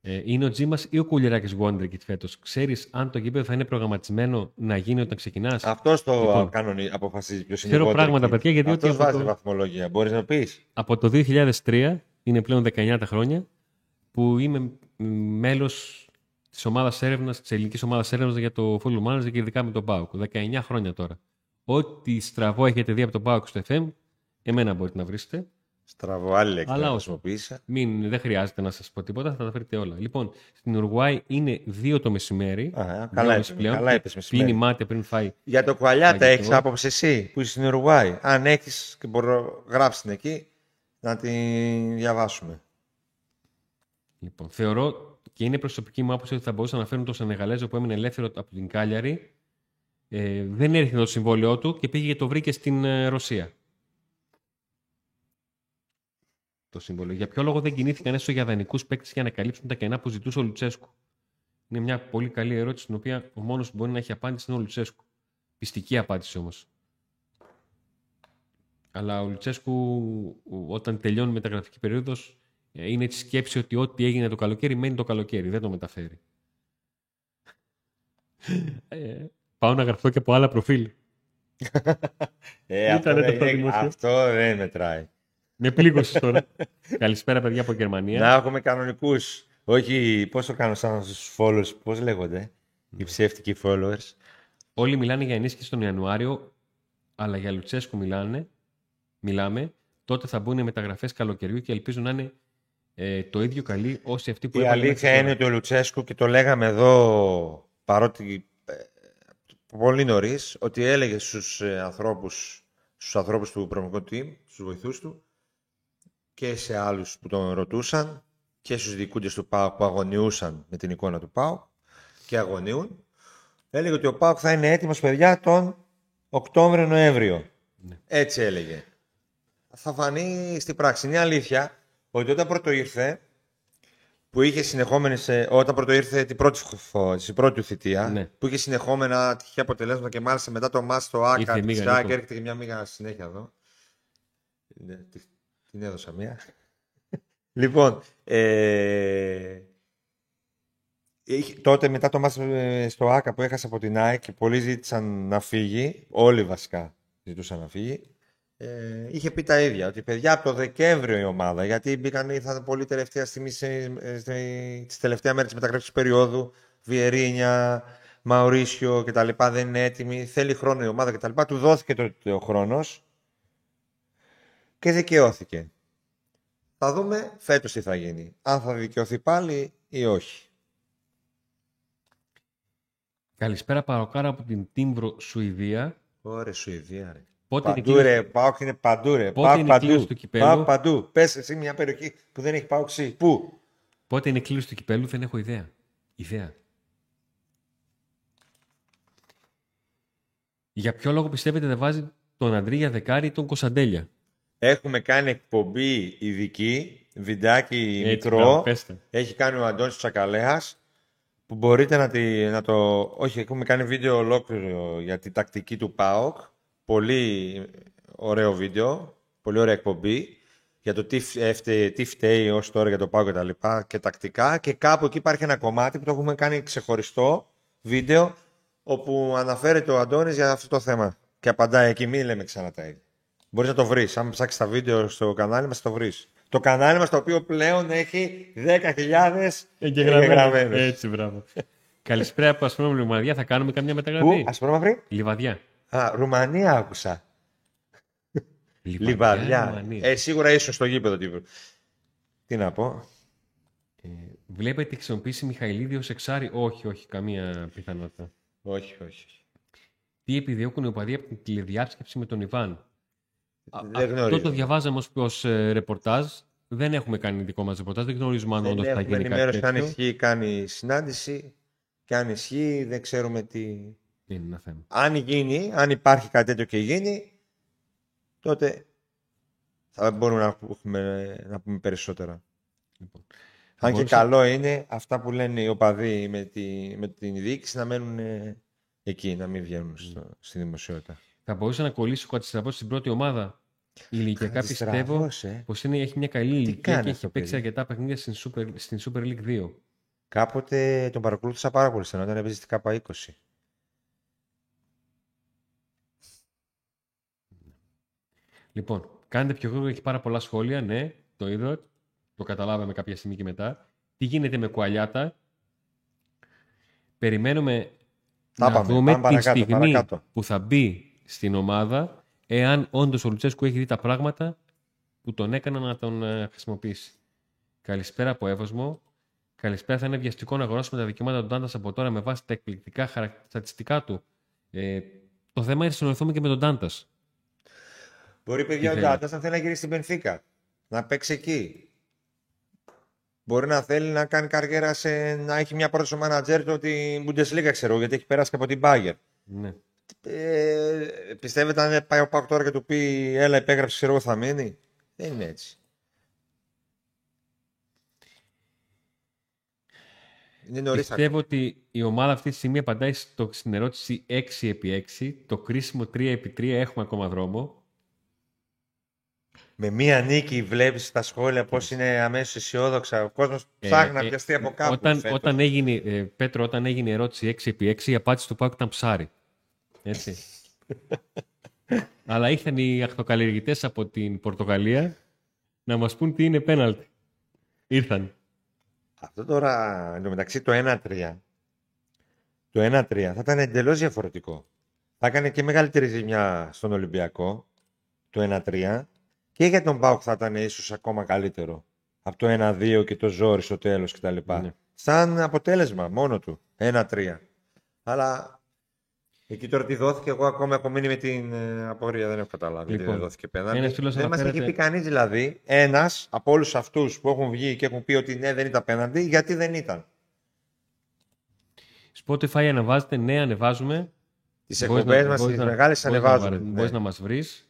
Ε, είναι ο Τζίμα ή ο Κουλιεράκη Wonderkid φέτος. Ξέρεις αν το γήπεδο θα είναι προγραμματισμένο να γίνει όταν ξεκινάς; Αυτός το Λοιπόν. κανονι... αποφασίζει ποιος είναι Ξέρω ο πράγματα, Wonderkid. παιδιά, γιατί Αυτός ό,τι από βάζει το- βαθμολογία. Μπορείς να πεις. Από το 2003, είναι πλέον 19 τα χρόνια, που είμαι μέλος της ομάδας έρευνας, της ελληνικής ομάδας έρευνας για το Football Manager και ειδικά με τον ΠΑΟΚ. 19 χρόνια τώρα. Ό,τι στραβό έχετε δει από τον ΠΑΟΚ στο FM, εμένα μπορείτε να βρίσετε. Στραβό, άλλη λέξη Αλλά να όχι. χρησιμοποίησα. Μην, δεν χρειάζεται να σας πω τίποτα, θα τα βρείτε όλα. Λοιπόν, στην Ουρουάη είναι 2 το μεσημέρι. Α, καλά Δυόμιση είπες, πλέον, καλά και είπες μεσημέρι. Πίνει μάτια πριν φάει. Για το Κουαλιάτα Φαγητό. έχεις άποψη εσύ που είσαι στην Ουρουάη. Αν έχεις και μπορώ γράψει την εκεί να την διαβάσουμε. Λοιπόν, θεωρώ και είναι προσωπική μου άποψη ότι θα μπορούσαν να φέρουν τον Σενεγαλέζο που έμεινε ελεύθερο από την Κάλιαρη. Ε, δεν έρχεται το συμβόλαιό του και πήγε και το βρήκε στην ε, Ρωσία. Το συμβόλαιο. Για ποιο λόγο δεν κινήθηκαν έστω για δανεικούς παίκτες για να καλύψουν τα κενά που ζητούσε ο Λουτσέσκου; Είναι μια πολύ καλή ερώτηση, την οποία ο μόνος που μπορεί να έχει απάντηση είναι ο Λουτσέσκου. Πιστική απάντηση όμως. Αλλά ο Λουτσέσκου, όταν τελειώνει η μεταγραφική περίοδος, είναι τη σκέψη ότι ό,τι έγινε το καλοκαίρι μένει το καλοκαίρι. Δεν το μεταφέρει. ε, πάω να γραφτώ και από άλλα προφίλ. Ε, αυτό, Ήτανε το δεν, δημοσίο. αυτό δεν μετράει. Με πλήγωσες τώρα. Καλησπέρα, παιδιά από Γερμανία. Να έχουμε κανονικούς. Όχι, πώς το κάνω σαν στους followers, πώς λέγονται. Οι ψεύτικοι followers. Όλοι μιλάνε για ενίσχυση τον Ιανουάριο, αλλά για Λουτσέσκου μιλάνε, μιλάμε. Τότε θα μπουν οι μεταγραφές καλοκαιριού και ελπίζω να είναι ε, το ίδιο καλή όσοι αυτοί που Η έβαλαν αλήθεια μέχρι είναι τώρα. ότι ο Λουτσέσκου και το λέγαμε εδώ παρότι ε, πολύ νωρίς ότι έλεγε στους ε, ανθρώπους, στους ανθρώπους του προμικού team, στους βοηθούς του και σε άλλους που τον ρωτούσαν και στους διοικούντες του ΠΑΟΚ που αγωνιούσαν με την εικόνα του ΠΑΟΚ και αγωνίουν έλεγε ότι ο ΠΑΟΚ θα είναι έτοιμος παιδιά τον Οκτώβριο-Νοέμβριο. Έτσι έλεγε. Θα φανεί στην πράξη. Είναι αλήθεια ότι όταν πρώτο ήρθε που είχε συνεχόμενες, ε, όταν πρώτο ήρθε την πρώτη, φο- στην πρώτη του θητεία, Ναι. που είχε συνεχόμενα τυχαία αποτελέσματα και μάλιστα μετά το μάτς στο Άκα, Ήρθε τη μίγα, Σάκ, λοιπόν. έρχεται και μια μίγα συνέχεια εδώ. Ναι, τη- την έδωσα μία. λοιπόν, ε, είχε- τότε μετά το μάτς ε, στο Άκα που έχασε από την ΑΕΚ και πολλοί ζήτησαν να φύγει, όλοι βασικά ζητούσαν να φύγει, ε, είχε πει τα ίδια, ότι παιδιά από το Δεκέμβριο η ομάδα, γιατί μπήκαν, ήρθαν πολύ τελευταία στιγμή, σε, ε, σε- τις τελευταία μέρες της μεταγραφικής περίοδου, Βιερίνια, Μαουρίσιο κτλ. δεν είναι έτοιμοι, θέλει χρόνο η ομάδα κτλ. Του δόθηκε το, το χρόνος και δικαιώθηκε. Θα δούμε φέτος τι θα γίνει. Αν θα δικαιωθεί πάλι ή όχι. Καλησπέρα, ΠΑΟΚάρα από την Τίμπρο, Σουηδία. Ωραία, Σουηδία, ρε. Πότε είναι Παντού, κλήρωση- ρε. ΠΑΟΚ είναι παντού, ρε. Πότε ΠΑΟΚ είναι παντού. κλήρωση του κυπέλλου; ΠΑΟΚ παντού. Πες εσύ μια περιοχή που δεν έχει ΠΑΟΚ εσύ. Πού; Πότε είναι κλήρωση του κυπέλλου, δεν έχω ιδέα. Ιδέα. Για ποιο λόγο πιστεύετε δεν βάζει τον Αντρί για δεκάρι ή τον Κωνσταντέλια; Έχουμε κάνει εκπομπή ειδική, βιντεάκι Έτσι, μικρό. μπράβο, πέστε. Έχει κάνει ο Αντώνης Τσακαλέας που μπορείτε να, τη, να το... Όχι, έχουμε κάνει βίντεο ολόκληρο για τη τακτική του ΠΑΟΚ. Πολύ ωραίο βίντεο, πολύ ωραία εκπομπή για το τι, φ- έφτε- τι φταίει ως τώρα για το ΠΑΟΚ και τα λοιπά και τακτικά και κάπου εκεί υπάρχει ένα κομμάτι που το έχουμε κάνει ξεχωριστό βίντεο όπου αναφέρεται ο Αντώνης για αυτό το θέμα και απαντάει εκεί, μην λέμε ξανά τα ίδια. Μπορείς να το βρεις, αν ψάξεις τα βίντεο στο κανάλι μας το βρεις. Το κανάλι μας το οποίο πλέον έχει 10.000 εγγεγραμμένους. Έτσι, μπράβο. Καλησπέρα από Ασπρόμαυρη Λιβαδιά. Θα κάνουμε καμιά μεταγραφή. Πού, ασπρόμαυρη. Λιβαδιά. Α, Ρουμανία άκουσα. Λιβαδιά. Ρουμανία. Ε, σίγουρα ήσουν στο γήπεδο. Τι, τι να πω. Ε, βλέπετε χρησιμοποιήσει Μιχαηλίδη ως εξάρι; Όχι, όχι, καμία πιθανότητα. Όχι, όχι. Τι επιδιώκουν οι οπαδοί από την τηλεδιάσκεψη με τον Ιβάν; Α, Δεν Αυτό γνωρίζω. το διαβάζαμε ως, ως ε, ρεπορτάζ. Δεν έχουμε κάνει δικό μας ρεπορτάζ. Δεν γνωρίζουμε αν Δεν όντως θα έχουμε γίνει κάτι ενημέρωση αν τέτοιο. ισχύει κάνει συνάντηση και αν ισχύει δεν ξέρουμε τι... Είναι ένα θέμα. Αν γίνει, αν υπάρχει κάτι τέτοιο και γίνει, τότε θα μπορούμε να πούμε, να πούμε περισσότερα. Λοιπόν. Θα Αν και μπορούσα- καλό είναι αυτά που λένε οι οπαδοί με, τη, με την διοίκηση να μένουν ε, εκεί, να μην βγαίνουν στο, στη δημοσιότητα. Θα μπορούσε να κολλήσει ο Κατσιστραβός στην πρώτη ομάδα. Ηλικιακά πιστεύω Κατσιστραβός, ε. πως έχει μια καλή ηλικία κάνει και αυτό έχει παίξει παιδί; αρκετά παιχνίδια στην Super, στην Super League 2. Κάποτε τον παρακολούθησα πάρα πολύ στενά όταν έπαιζε στην ΚΑΠΑ 20. Λοιπόν, κάνετε πιο γρήγορα, έχει πάρα πολλά σχόλια. Ναι, το είδα. Το καταλάβαμε κάποια στιγμή και μετά. Τι γίνεται με κουαλιάτα; Περιμένουμε Τα να πάμε, δούμε πάμε τη παρακάτω, στιγμή παρακάτω. που θα μπει στην ομάδα εάν όντως ο Λουτσέσκου έχει δει τα πράγματα που τον έκαναν να τον ε, χρησιμοποιήσει. Καλησπέρα από Εύωσμο. Καλησπέρα. Θα είναι βιαστικό να αγοράσουμε τα δικαιώματα του Ντάντας από τώρα με βάση τα εκπληκτικά χαρακ- στατιστικά του. Ε, το θέμα είναι να συνοηθούμε και με τον Ντάντας. Μπορεί παιδιά ο θέλει; Ντάντας να θέλει να γυρίσει στην Πενφύκα. Να παίξει εκεί. Μπορεί να θέλει να κάνει καριέρα σε, να έχει μια πρώτη μάνατζερ του την Bundesliga, ξέρω γιατί έχει περάσει και από την Bayern. Ναι. Ε, πιστεύετε αν πάει ο Πάκ τώρα και του πει Έλα, υπέγραψε, ξέρω εγώ θα μείνει. Δεν είναι έτσι. Είναι νωρίς Πιστεύω ότι η ομάδα αυτή τη στιγμή απαντάει στο, στην ερώτηση 6x6. Το κρίσιμο 3x3 έχουμε ακόμα δρόμο. Με μία νίκη βλέπεις τα σχόλια πώς είναι αμέσως αισιόδοξα. Ο κόσμος ψάχνει να Ε, ε, πιαστεί από κάπου. Όταν, φέτος. όταν έγινε, ε, Πέτρο, όταν έγινε η ερώτηση 6x6, η απάντηση του Πάουκ ήταν ψάρι. Έτσι. Αλλά ήρθαν οι αχθοκαλλιεργητές από την Πορτογαλία να μας πούν τι είναι πέναλτι. Ήρθαν. Αυτό τώρα, εντωμεταξύ το 1-3, το 1-3 θα ήταν εντελώς διαφορετικό. Θα έκανε και μεγαλύτερη ζημιά στον Ολυμπιακό, το 1-3, και για τον Πάουκ θα ήταν ίσως ακόμα καλύτερο. Από το 1-2 και το ζόρι στο τέλος κτλ. Ναι. Σαν αποτέλεσμα μόνο του, 1-3. Αλλά εκεί τώρα τι δόθηκε, εγώ ακόμα έχω μείνει με την ε, απορία, δεν έχω καταλάβει γιατί Λοιπόν, δεν δόθηκε πέναλτι. ένας φίλος δεν μας έχει αναφέρεται- πει κανείς δηλαδή, ένας από όλους αυτούς που έχουν βγει και έχουν πει ότι ναι δεν ήταν πέναλτι, γιατί δεν ήταν. Spotify ανεβάζετε, ναι, ανεβάζουμε. Τις Μπορείς εκπομπές να- μας, μπορείς τις να- μεγάλες μπορείς να ανεβάζουμε. βαρε- ναι. Μπορείς να μας βρεις.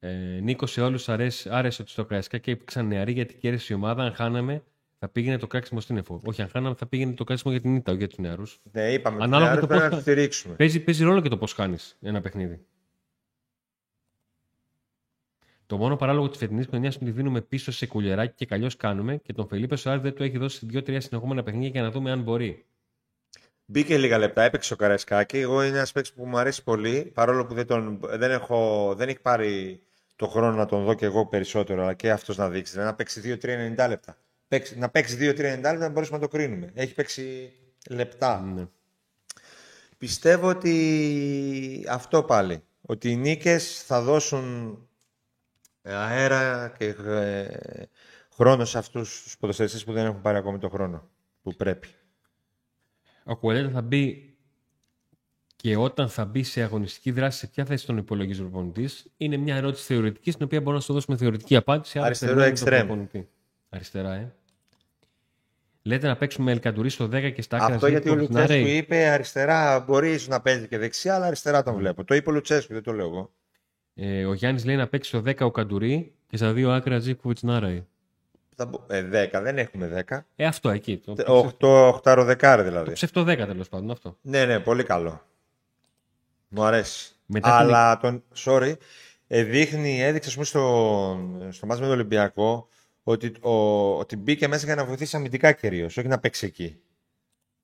Ε, Νίκο, σε όλους αρέσει, άρεσε ότι στο Κραϊσκάκι έπαιξαν νεαροί γιατί κέρδισε η ομάδα. Αν χάναμε, θα πήγαινε το κράξιμο στην εφο. Όχι, αν χάναμε, θα πήγαινε το κράξιμο για την ήττα, όχι για τους νεαρούς. Ναι, είπαμε. Ανάλογα Ανάλογα το πρέπει πώς να θα- τους στηρίξουμε. Παίζει, παίζει ρόλο και το πώς χάνεις ένα παιχνίδι. Το μόνο παράλογο της φετινής χρονιάς είναι ότι δίνουμε πίσω σε κουλεράκι και καλώς κάνουμε και τον Φελίπε Σοάρ δεν του έχει δώσει δύο-τρία συνεχόμενα παιχνίδια για να δούμε αν μπορεί. Μπήκε λίγα λεπτά, έπαιξε ο Καραϊσκάκη. Εγώ είναι ένας παίκτης που μου αρέσει πολύ, παρόλο που δεν, τον, δεν, έχω, δεν έχει πάρει το χρόνο να τον δω και εγώ περισσότερο, αλλά και αυτός να δείξει. Δηλαδή να παίξει 2-3-90 λεπτά. Παίξει- να παίξει 2-3-90 λεπτά να μπορέσουμε να το κρίνουμε. Έχει παίξει λεπτά. Ναι. Πιστεύω ότι αυτό πάλι. Ότι οι νίκες θα δώσουν αέρα και ε, χρόνο σε αυτούς τους ποδοσφαιριστές που δεν έχουν πάρει ακόμη το χρόνο που πρέπει. Ο Κουαλέτα θα μπει και όταν θα μπει σε αγωνιστική δράση, σε ποια θέση τον υπολογίζει ο προπονητής, είναι μια ερώτηση θεωρητική, στην οποία μπορούμε να σου δώσουμε θεωρητική απάντηση. άρα Αριστερό περιμένουμε τον εξτρέμ. Προπονητή. Αριστερά, ε. Λέτε να παίξουμε Ελκαντουρί στο 10 και στα άκρα Αυτό Ζήκο γιατί ο Λουτσέσκου Ρέι. είπε αριστερά μπορείς ίσως να παίζεις και δεξιά, αλλά αριστερά τον βλέπω. Το είπε ο Λουτσέσκου, δεν το λέω εγώ. Ε, ο Γιάννης λέει να παίξει στο 10 ο Καντουρί και στα δύο άκρα Ζήκοβιτ Νάραη. Θα μπο- Ε, 10, δεν έχουμε 10. Ε, αυτό εκεί. Το, 8, 8 δεκάρι δηλαδή. το ψεύτο 10 τέλος πάντων αυτό. Ναι, ναι, πολύ καλό. Μου αρέσει. Μετά την- Αλλά τον, sorry, ε, δείχνει, έδειξε ας πούμε, στο, στο μάτς με τον Ολυμπιακό ότι, ο, ότι μπήκε μέσα για να βοηθήσει αμυντικά κυρίως, όχι να παίξει εκεί.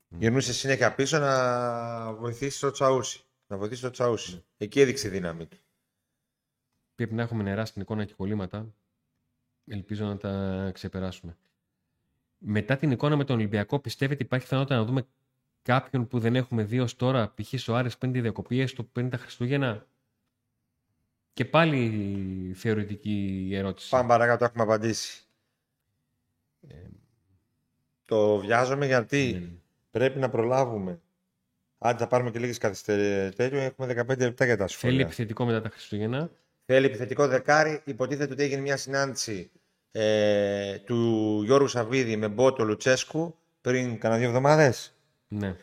Γυρνούσε συνέχεια πίσω να βοηθήσει το Τσαούσι. Να βοηθήσει το Τσαούσι. Εκεί έδειξε η δύναμη του. Πρέπει να έχουμε νερά στην εικόνα και κολλήματα. Ελπίζω να τα ξεπεράσουμε. Μετά την εικόνα με τον Ολυμπιακό, πιστεύετε υπάρχει πιθανότητα να δούμε κάποιον που δεν έχουμε δει ως τώρα, π.χ. ο Άρης πριν τη διακοπή, έστω πριν τα Χριστούγεννα; Και πάλι θεωρητική ερώτηση. Πάμε παρακάτω, έχουμε απαντήσει. Το βιάζομαι γιατί Ναι. πρέπει να προλάβουμε. Αν θα πάρουμε και λίγες καθυστερήσεις, έχουμε 15 λεπτά για τα Θέλει σχόλια. επιθετικό μετά τα Χριστούγεννα. Θέλει επιθετικό δεκάρι. Υποτίθεται ότι έγινε μια συνάντηση ε, του Γιώργου Σαββίδη με Μπότο Λουτσέσκου πριν κάνα δύο εβδομάδες Ναι.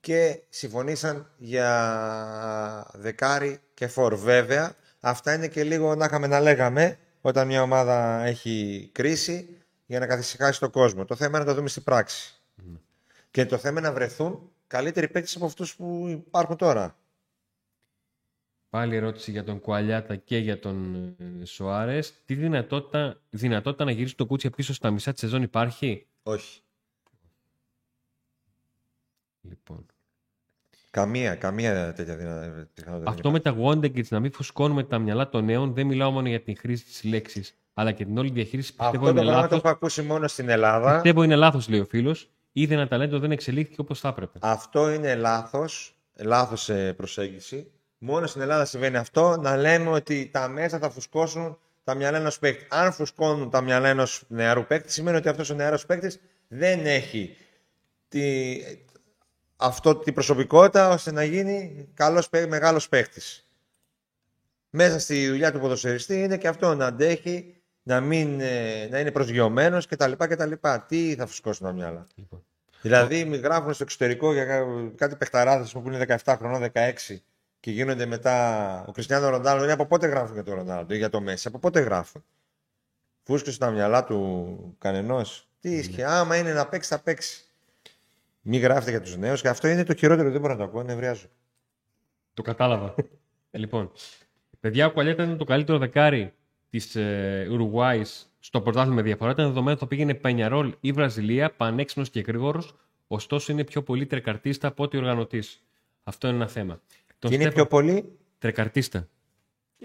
και συμφωνήσαν για δεκάρι και φορ. Βέβαια, αυτά είναι και λίγο να είχαμε να λέγαμε όταν μια ομάδα έχει κρίση για να καθησυχάσει τον κόσμο. Το θέμα είναι να το δούμε στην πράξη. Και το θέμα είναι να βρεθούν καλύτεροι παίκτες από αυτούς που υπάρχουν τώρα. Πάλι ερώτηση για τον Κουαλιάτα και για τον ε, Σοάρες. Τι δυνατότητα, δυνατότητα να γυρίσει το κούτσια πίσω στα μισά της σεζόν υπάρχει; Όχι. Λοιπόν. Καμία, καμία τέτοια δυνα- πιθανότητα. Αυτό με τα Wonderkids να μην φουσκώνουμε τα μυαλά των νέων, δεν μιλάω μόνο για την χρήση της λέξης, αλλά και την όλη διαχείριση. Πιστεύω Αυτό το είναι πράγμα το λάθος. έχω ακούσει μόνο στην Ελλάδα. Πιστεύω είναι λάθος, λέει ο φίλος. Είδε ένα ταλέντο, δεν εξελίχθηκε όπως θα έπρεπε. Αυτό είναι λάθος, λάθος ε, προσέγγιση. Μόνο στην Ελλάδα συμβαίνει αυτό, να λέμε ότι τα μέσα θα φουσκώσουν τα μυαλά ενός παίκτη. Αν φουσκώνουν τα μυαλά ενός νεαρού παίκτη, σημαίνει ότι αυτός ο νεαρός παίκτης δεν έχει τη, αυτό, την προσωπικότητα ώστε να γίνει καλός, παί- μεγάλος παίκτης. Μέσα στη δουλειά του ποδοσφαιριστή είναι και αυτό να αντέχει, να, μην, ε, να είναι προσγειωμένος κτλ. κτλ. Τι θα φουσκώσουν τα μυαλά. Λοιπόν. Δηλαδή, μη γράφουν στο εξωτερικό για κά- κάτι παιχταράδες που είναι 17 χρονών, 16 και γίνονται μετά. Ο Κριστιανό Ροντάλο είναι από πότε γράφουν για τον Ροντάλο ή για το Μέση. Από πότε γράφουν; Φούσκωσε τα μυαλά του κανενός; Τι ίσχυε. Άμα είναι να παίξει, θα παίξει. Μη γράφετε για τους νέους και αυτό είναι το χειρότερο. Δεν μπορώ να το ακούω, νευριάζω. Το κατάλαβα. λοιπόν, παιδιά, ο Κουαλιάτα ήταν το καλύτερο δεκάρι της ε, Ουρουάη στο πρωτάθλημα με διαφορά. Ήταν δεδομένο ότι θα πήγαινε Πενιαρόλ ή Βραζιλία, πανέξυπνος και γρήγορος, ωστόσο είναι πιο πολύ τρεκαρτίστα από ότι οργανωτής. Αυτό είναι ένα θέμα. Τον Και είναι Στέφαν- πιο πολύ; Τρεκαρτίστα.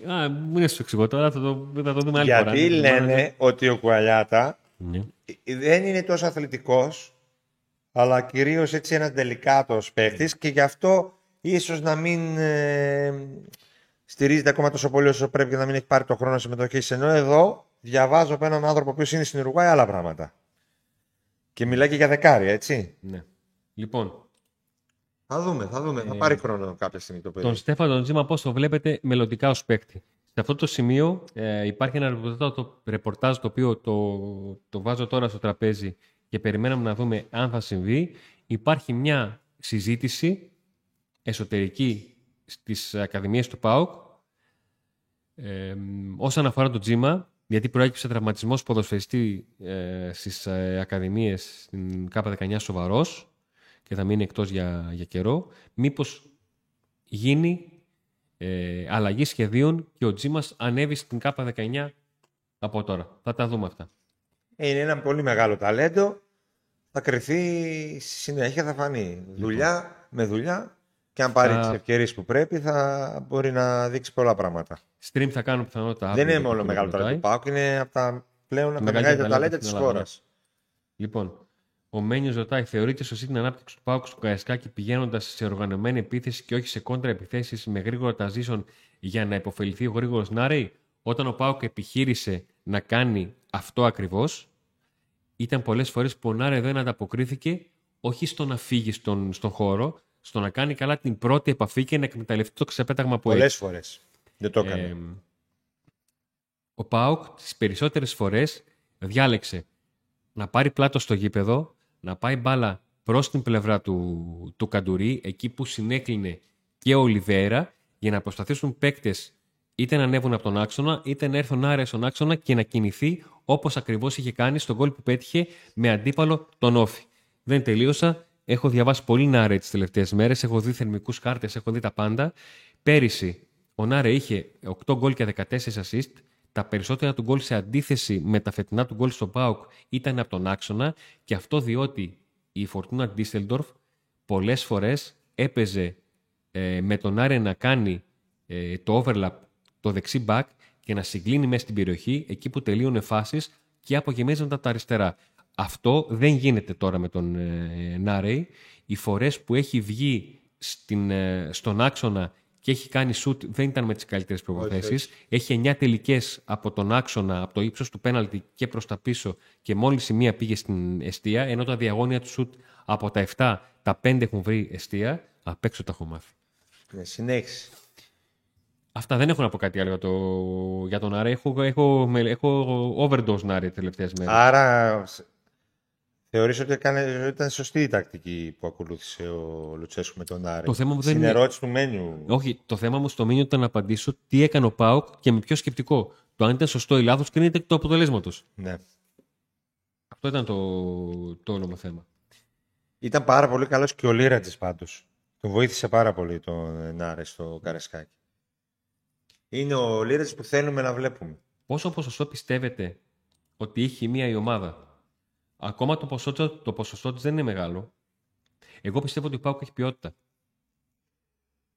Α, μην σου εξηγώ τώρα, θα το, θα το δούμε άλλη φορά. γιατί λένε ότι ο Κουαλιάτα Ναι. δεν είναι τόσο αθλητικός, αλλά κυρίως έτσι ένας τελικάτος παίχτης και γι' αυτό ίσως να μην ε, στηρίζεται ακόμα τόσο πολύ όσο πρέπει και να μην έχει πάρει το χρόνο συμμετοχή. Ενώ εδώ διαβάζω από έναν άνθρωπο που είναι στην Ουρουάη άλλα πράγματα. Και μιλάει και για δεκάρια, έτσι. ναι. Λοιπόν, Θα δούμε, θα δούμε. Θα πάρει χρόνο κάποια στιγμή το παιδί. τον Στέφαν τον Τζίμα πώς το βλέπετε μελλοντικά ως παίκτη. Σε αυτό το σημείο ε, υπάρχει ένα ρεπορτάζ το, ρεπορτάζ το οποίο το, το βάζω τώρα στο τραπέζι και περιμέναμε να δούμε αν θα συμβεί. Υπάρχει μια συζήτηση εσωτερική στις ακαδημίες του ΠΑΟΚ ε, όσον αφορά το Τζίμα, γιατί προέκυψε τραυματισμός ποδοσφαιριστή ε, στις ε, ακαδημίες στην ΚΑΠΑ19 σοβαρός και θα μείνει εκτός για, για καιρό, μήπως γίνει ε, αλλαγή σχεδίων και ο Τζίμας ανέβει στην ΚΑΠΑ 19 από τώρα. Θα τα δούμε αυτά. Είναι ένα πολύ μεγάλο ταλέντο. Θα κρυθεί στη συνέχεια, θα φανεί. Δουλειά με δουλειά. Και αν πάρει Λοιπόν. Θα- τις ευκαιρίες που πρέπει, θα μπορεί να δείξει πολλά πράγματα. Stream θα κάνω πιθανότητα. Δεν αύριο είναι για μόνο το μεγάλο ρωτάει. ταλέντο του Πάουκ, είναι από τα πλέον από τα μεγαλύτερα μεγαλύτερα ταλέντα στην της Ελλάδα, χώρας. ναι. Λοιπόν, ο Μένιος ρωτάει: Θεωρείτε σωστή την ανάπτυξη του Πάουκ στο Καϊσκάκι πηγαίνοντας σε οργανωμένη επίθεση και όχι σε κόντρα επιθέσει με γρήγορα transition για να υποφεληθεί ο γρήγορος Νάρεϊ. Όταν ο Πάουκ επιχείρησε να κάνει αυτό ακριβώς, ήταν πολλές φορές που ο Νάρεϊ δεν ανταποκρίθηκε όχι στο να φύγει στον, στον χώρο, στο να κάνει καλά την πρώτη επαφή και να εκμεταλλευτεί το ξεπέταγμα που Πολλές έχει. φορές. Δεν το έκανε. Ε, ο Πάουκ τις περισσότερες φορές διάλεξε να πάρει πλάτος στο γήπεδο, να πάει μπάλα προς την πλευρά του, του Καντουρί, εκεί που συνέκλεινε και ο Ολιβέρα, για να προσπαθήσουν παίκτες είτε να ανέβουν από τον άξονα, είτε να έρθει ο Νάρε στον άξονα και να κινηθεί όπως ακριβώς είχε κάνει στον γκολ που πέτυχε με αντίπαλο τον Όφη. Δεν τελείωσα. Έχω διαβάσει πολύ Νάρε τις τελευταίες μέρες. Έχω δει θερμικούς κάρτες, έχω δει τα πάντα. Πέρυσι ο Νάρε είχε 8 γκολ και 14 assist. Τα περισσότερα του γκολ σε αντίθεση με τα φετινά του γκολ στο Πάουκ ήταν από τον άξονα και αυτό διότι η Φορτούνα Ντίσελντορφ πολλές φορές έπαιζε ε, με τον Άρε να κάνει ε, το overlap το δεξί back και να συγκλίνει μέσα στην περιοχή εκεί που τελείωνε φάσεις και απογεμίζονταν τα αριστερά. Αυτό δεν γίνεται τώρα με τον ε, Νάρεϊ. Οι φορές που έχει βγει στην, ε, στον άξονα και έχει κάνει σουτ δεν ήταν με τις καλύτερες προποθέσει. Έχει 9 τελικές από τον άξονα, από το ύψος του πέναλτι και προς τα πίσω και μόλις η μία πήγε στην αιστεία, ενώ τα διαγώνια του σουτ από τα 7, τα 5 έχουν βρει αιστεία. Απ' έξω τα έχω μάθει. Ναι, συνέχιση. Αυτά δεν έχω να πω κάτι άλλο για, το, για τον Άρη. Έχω, έχω, έχω overdose Άρη τελευταίες μέρες. Άρα θεωρείς ότι έκανε, ήταν σωστή η τακτική που ακολούθησε ο Λουτσέσκου με τον Άρη; Το θέμα μου δεν Στην είναι- ερώτηση του Μένιου. Όχι, το θέμα μου στο μήνυμα ήταν να απαντήσω τι έκανε ο Πάοκ και με ποιο σκεπτικό. Το αν ήταν σωστό ή λάθος κρίνεται εκ του αποτελέσματος. Ναι. Αυτό ήταν το, το όλο μου θέμα. Ήταν πάρα πολύ καλός και ο Λίρατζης πάντως. Τον βοήθησε πάρα πολύ τον Νάρε στο Καρεσκάκι. Είναι ο Λίρατζης που θέλουμε να βλέπουμε. Πόσο ποσοστό πιστεύετε ότι έχει μία η ομάδα; Ακόμα το ποσοστό, το ποσοστό της δεν είναι μεγάλο. Εγώ πιστεύω ότι ο Πάοκ έχει ποιότητα.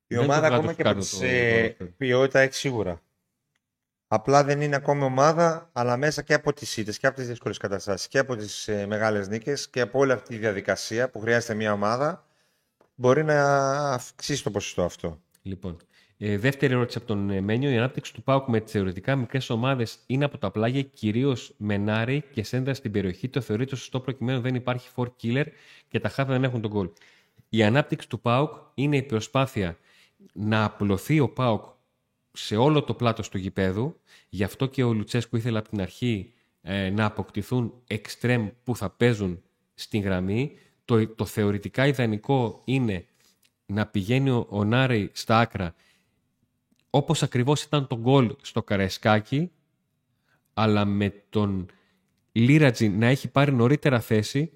Η Δεν το ομάδα κάτω ακόμα και από κάτω τις το- ε, το- ποιότητα έχει σίγουρα. Απλά δεν είναι ακόμη ομάδα, αλλά μέσα και από τις ήττες και από τις δύσκολες καταστάσεις και από τις ε, μεγάλες νίκες και από όλη αυτή τη διαδικασία που χρειάζεται μια ομάδα μπορεί να αυξήσει το ποσοστό αυτό. Λοιπόν, ε, δεύτερη ερώτηση από τον ε, Μένιο. Η ανάπτυξη του Πάουκ με τις θεωρητικά μικρές ομάδες είναι από τα πλάγια κυρίως με Νάρη και Σέντρα στην περιοχή. Το θεωρείται σωστό προκειμένου δεν υπάρχει four killer και τα χάφη δεν έχουν τον γκολ. Η ανάπτυξη του Πάουκ είναι η προσπάθεια να απλωθεί ο Πάουκ σε όλο το πλάτος του γηπέδου. Γι' αυτό και ο Λουτσέσκου ήθελε από την αρχή ε, να αποκτηθούν εξτρέμ που θα παίζουν στην γραμμή. Το, το θεωρητικά ιδανικό είναι να πηγαίνει ο, ο Νάρη στα άκρα όπως ακριβώς ήταν το γκολ στο Καραϊσκάκι αλλά με τον Λίρατζι να έχει πάρει νωρίτερα θέση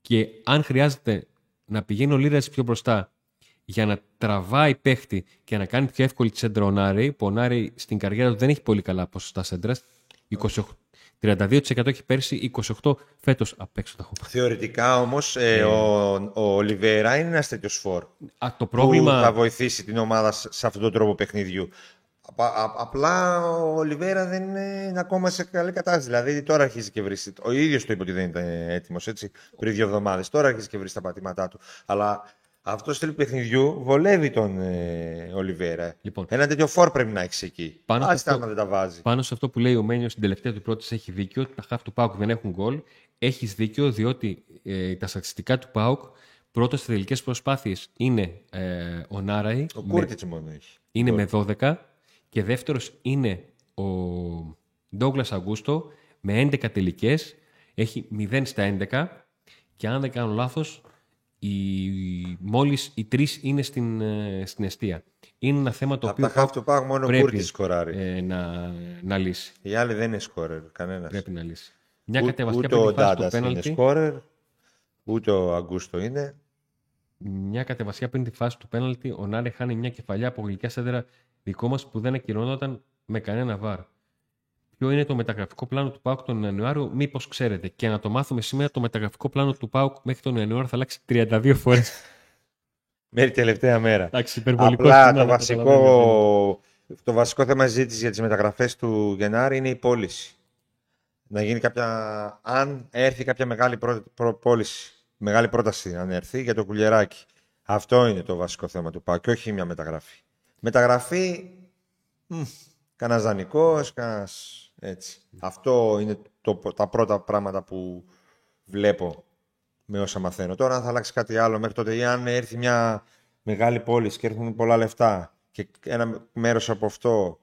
και αν χρειάζεται να πηγαίνει ο Λίρατζι πιο μπροστά για να τραβάει παίχτη και να κάνει πιο εύκολη τη σέντρα ο Νάρη, που ο Νάρη στην καριέρα του δεν έχει πολύ καλά ποσοστά σέντρας, 28, 32% έχει πέρσι, 28% φέτος απ' έξω τα έχω πάρει. Θεωρητικά όμως Ναι. ε, ο, ο Ολιβέρα είναι ένας τέτοιος φόρ Α, το που θα πρόβλημα... βοηθήσει την ομάδα σε σε αυτόν τον τρόπο παιχνιδιού. Απα- α- απλά ο Ολιβέρα δεν είναι ακόμα σε καλή κατάσταση. Δηλαδή τώρα αρχίζει και βρίσκει. Ο ίδιος το είπε ότι δεν ήταν έτοιμος έτσι πριν δύο εβδομάδες. Τώρα αρχίζει και βρίσκει τα πατήματά του. Αλλά αυτός το στυλ παιχνιδιού βολεύει τον ε, Ολιβέρα. Λοιπόν. Ένα τέτοιο φόρ πρέπει να έχεις εκεί. Πάνω σε Άστα αυτό- άμα δεν τα βάζει. Πάνω σε αυτό που λέει ο Μένιος στην τελευταία του πρόταση έχει δίκιο. ότι Τα χάφ του Πάουκ δεν έχουν γκολ. Έχεις δίκιο διότι ε, τα στατιστικά του Πάουκ πρώτος σε τελικές προσπάθειες είναι ε, ο Νάραη. Ο με- Κούρκιτ μόνο έχει. είναι με 12 και δεύτερος είναι ο Ντόγκλας Αγκούστο με 11 τελικές, έχει 0 στα 11 και αν δεν κάνω λάθος οι, μόλις οι τρεις είναι στην, ε, στην αιστεία. Είναι ένα θέμα το Από οποίο τα χάφ του Πάγου μόνο ο πρέπει, Κούρκιτ σκοράρει. ε, να, να λύσει. Οι άλλοι δεν είναι σκόρερ. Κανένας. Πρέπει να λύσει. Μια Ού- κατεβαστιά Ούτε πριν ο τη φάση του Ντάντα είναι πέναλτι. σκόρερ. Ούτε ο Αγκούστο είναι. Μια κατεβασιά πριν τη φάση του πέναλτι, ο Νάρε χάνει μια κεφαλιά από γλυκιά σέντερα δικό μας που δεν ακυρώνονταν με κανένα βάρ. Ποιο είναι το μεταγραφικό πλάνο του ΠΑΟΚ τον Ιανουάριο, μήπως ξέρετε. Και να το μάθουμε σήμερα, το μεταγραφικό πλάνο του ΠΑΟΚ μέχρι τον Ιανουάριο θα αλλάξει 32 φορές. Μέχρι τελευταία μέρα. Εντάξει, υπερβολικό. Απλά είναι, το αλλά βασικό, καταλαβαίνετε. το βασικό θέμα συζήτησης για τις μεταγραφές του Γενάρη είναι η πώληση. Να γίνει κάποια, αν έρθει κάποια μεγάλη πρό, πρό- πώληση, μεγάλη πρόταση αν έρθει για το κουλιεράκι. Αυτό είναι το βασικό θέμα του ΠΑΟΚ και όχι μια μεταγραφή. Μεταγραφή, μ, κανένας δανεικός, κανένας έτσι. Αυτό είναι το, τα πρώτα πράγματα που βλέπω με όσα μαθαίνω. Τώρα αν θα αλλάξει κάτι άλλο μέχρι τότε ή αν έρθει μια μεγάλη πώληση και έρθουν πολλά λεφτά και ένα μέρος από αυτό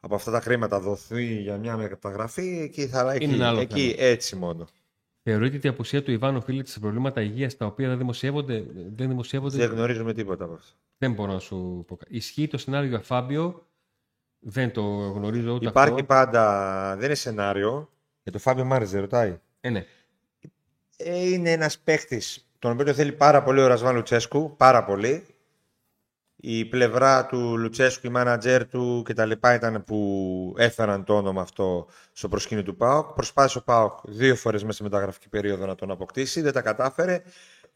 από αυτά τα χρήματα δοθεί για μια μεταγραφή, εκεί θα εκεί, ένα άλλο εκεί έτσι μόνο. Θεωρείτε ότι η απουσία του Ιβάνο οφείλεται σε προβλήματα υγείας τα οποία δεν δημοσιεύονται. Δεν δημοσιεύονται; Δεν γνωρίζουμε τίποτα από αυτό. Δεν μπορώ να σου πω. κάτι. Ισχύει το σενάριο για Φάμπιο. Δεν το γνωρίζω ούτε Υπάρχει αυτό. πάντα, δεν είναι σενάριο. Για το Φάμπιο Μάρες δεν ρωτάει. Ε, ναι. Ε, είναι ένας παίχτη τον οποίο το θέλει πάρα πολύ ο Ρασβάν Λουτσέσκου. Πάρα πολύ. Η πλευρά του Λουτσέσκου, η μάνατζερ του κτλ. ήταν που έφεραν το όνομα αυτό στο προσκήνιο του ΠΑΟΚ. Προσπάθησε ο ΠΑΟΚ δύο φορές μέσα στη μεταγραφική περίοδο να τον αποκτήσει. Δεν τα κατάφερε.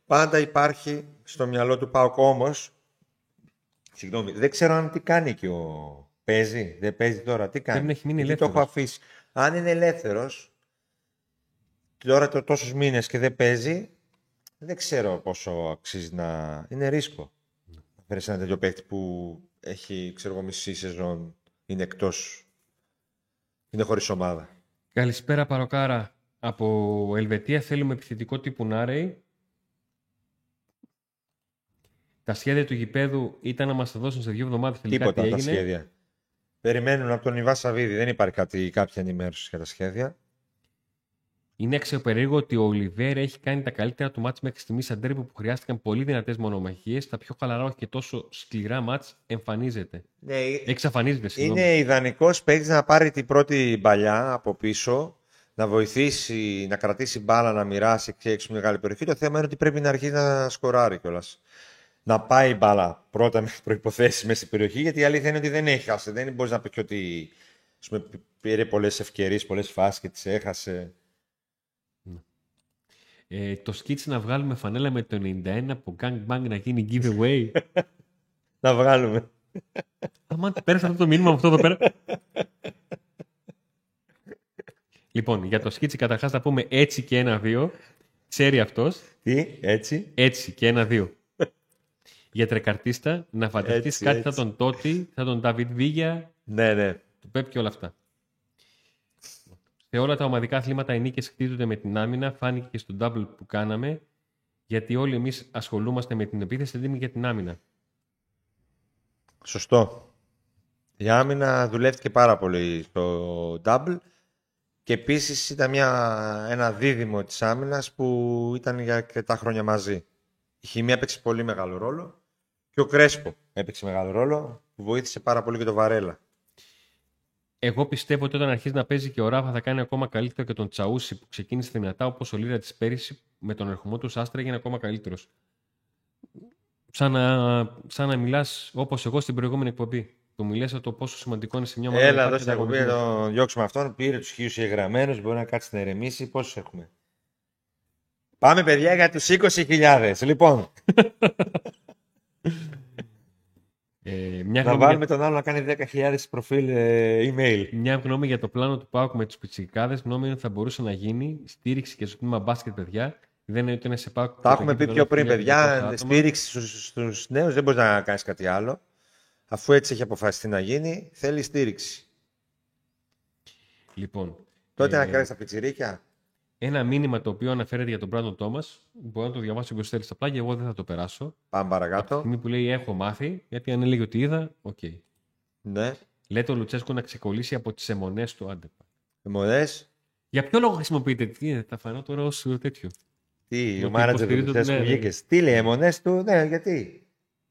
Πάντα υπάρχει στο μυαλό του ΠΑΟΚ όμως. Συγγνώμη, δεν ξέρω αν τι κάνει και ο. Παίζει, δεν παίζει τώρα. Τι κάνει; Πρέπει να έχει μείνει Γιατί το έχω ελεύθερος. αφήσει. Αν είναι ελεύθερος, τώρα το τόσους μήνες και δεν παίζει, δεν ξέρω πόσο αξίζει να... Είναι ρίσκο. Να φέρεις ένα τέτοιο παίκτη που έχει, ξέρω εγώ, μισή σεζόν, είναι εκτός, είναι χωρίς ομάδα. Καλησπέρα Παροκάρα. Από Ελβετία θέλουμε επιθετικό τύπου Νάρεϊ. Τα σχέδια του γηπέδου ήταν να μας τα δώσουν σε δύο εβδομάδες. Τελικά Τίποτα τι τα έγινε. σχέδια. Περιμένουν από τον Ιβά Σαββίδη. Δεν υπάρχει κάτι, κάποια ενημέρωση για τα σχέδια. Είναι αξιοπερίεργο ότι ο Ολιβέρ έχει κάνει τα καλύτερα του μάτς μέχρι στιγμής σαν τέρμι που χρειάστηκαν πολύ δυνατές μονομαχίες. Τα πιο χαλαρά, όχι και τόσο σκληρά μάτς εμφανίζεται. Ναι, Εξαφανίζεται, συγγνώμη. είναι ιδανικός παίκτης να πάρει την πρώτη μπαλιά από πίσω, να βοηθήσει, να κρατήσει μπάλα, να μοιράσει και έξω μια μεγάλη περιοχή. Το θέμα είναι ότι πρέπει να αρχίσει να σκοράρει κιόλας. Να πάει η μπάλα πρώτα με προποθέσει μέσα στην περιοχή, γιατί η αλήθεια είναι ότι δεν έχει χάσει. Δεν μπορείς να πεις και ότι ας πούμε, πήρε πολλές ευκαιρίες, πολλές φάσεις και τις έχασε. Ε, το σκίτς να βγάλουμε φανέλα με το 91 από Gang Bang να γίνει giveaway. Να βγάλουμε. Αμά πέρασε αυτό το μήνυμα αυτό εδώ πέρα. λοιπόν, για το σκίτσι καταρχάς θα πούμε έτσι και ένα-δύο. Ξέρει αυτός. Τι, έτσι. Έτσι και ένα-δύο. Για τρεκαρτίστα, να φανταστείς Έτσι, κάτι έτσι. σαν τον Τότι, σαν τον Νταβίτ Βίγια, Ναι, ναι. του Πέπ και όλα αυτά. Σε όλα τα ομαδικά αθλήματα οι νίκες χτίζονται με την άμυνα, φάνηκε και στο double που κάναμε, γιατί όλοι εμείς ασχολούμαστε με την επίθεση, δεν για την άμυνα. Σωστό. Η άμυνα δουλεύτηκε πάρα πολύ στο double και επίσης ήταν μια, ένα δίδυμο της άμυνας που ήταν για αρκετά χρόνια μαζί. Η χημεία έπαιξε πολύ μεγάλο ρόλο και ο Κρέσπο έπαιξε μεγάλο ρόλο που βοήθησε πάρα πολύ και το Βαρέλα. Εγώ πιστεύω ότι όταν αρχίσει να παίζει και ο Ράφα θα κάνει ακόμα καλύτερο και τον Τσαούσι που ξεκίνησε δυνατά όπως ο Λίρα της πέρυσι με τον ερχομό του Άστρα έγινε ακόμα καλύτερος. Σαν να, σαν να μιλάς όπως εγώ στην προηγούμενη εκπομπή. Που μιλάσα το πόσο σημαντικό είναι σε μια ομάδα. να Έλα εδώ υπάρχει στην εκπομπή να ανταγωνισμός. τον διώξουμε αυτόν. Πήρε τους χίλιους εγγραμμένους, μπορεί να κάτσει να ηρεμήσει. Πόσους έχουμε. Πάμε παιδιά για τους 20.000. Λοιπόν, Ε, μια, να γνώμη βάλουμε για, τον άλλο να κάνει 10.000 προφίλ ε, email. μια γνώμη για το πλάνο του Πάουκ με τους πιτσικάδες. Γνώμη είναι ότι θα μπορούσε να γίνει στήριξη και στο τμήμα μπάσκετ, παιδιά. Δεν είναι ότι είναι σε Πάουκ. Τα έχουμε πει πιο πριν, 12.200 παιδιά. άτομα. Στήριξη στους, στους νέους δεν μπορείς να κάνεις κάτι άλλο. Αφού έτσι έχει αποφασιστεί να γίνει, θέλει στήριξη. Λοιπόν, Τότε ε, να κάνεις τα πιτσιρίκια. Ένα μήνυμα το οποίο αναφέρεται για τον Μπράντον Τόμας. Μπορεί να το διαβάσει όποιος θέλει στα πλάγια. Εγώ δεν θα το περάσω. Πάμε Από τη παρακάτω. στιγμή που λέει Έχω μάθει, γιατί αν έλεγε ότι είδα, οκ. Ναι. Λέτε ο Λουτσέσκο να ξεκολλήσει από τις εμμονές του άντε. Εμμονές; Για ποιο λόγο χρησιμοποιείτε, τι είναι, θα φανώ τώρα ως τέτοιο. Τι, Ότι ο μάνατζερ του υποστηρίζω- Λουτσέσκου ναι, ναι. βγήκες. Τι λέει, αιμονές του; Ναι, γιατί;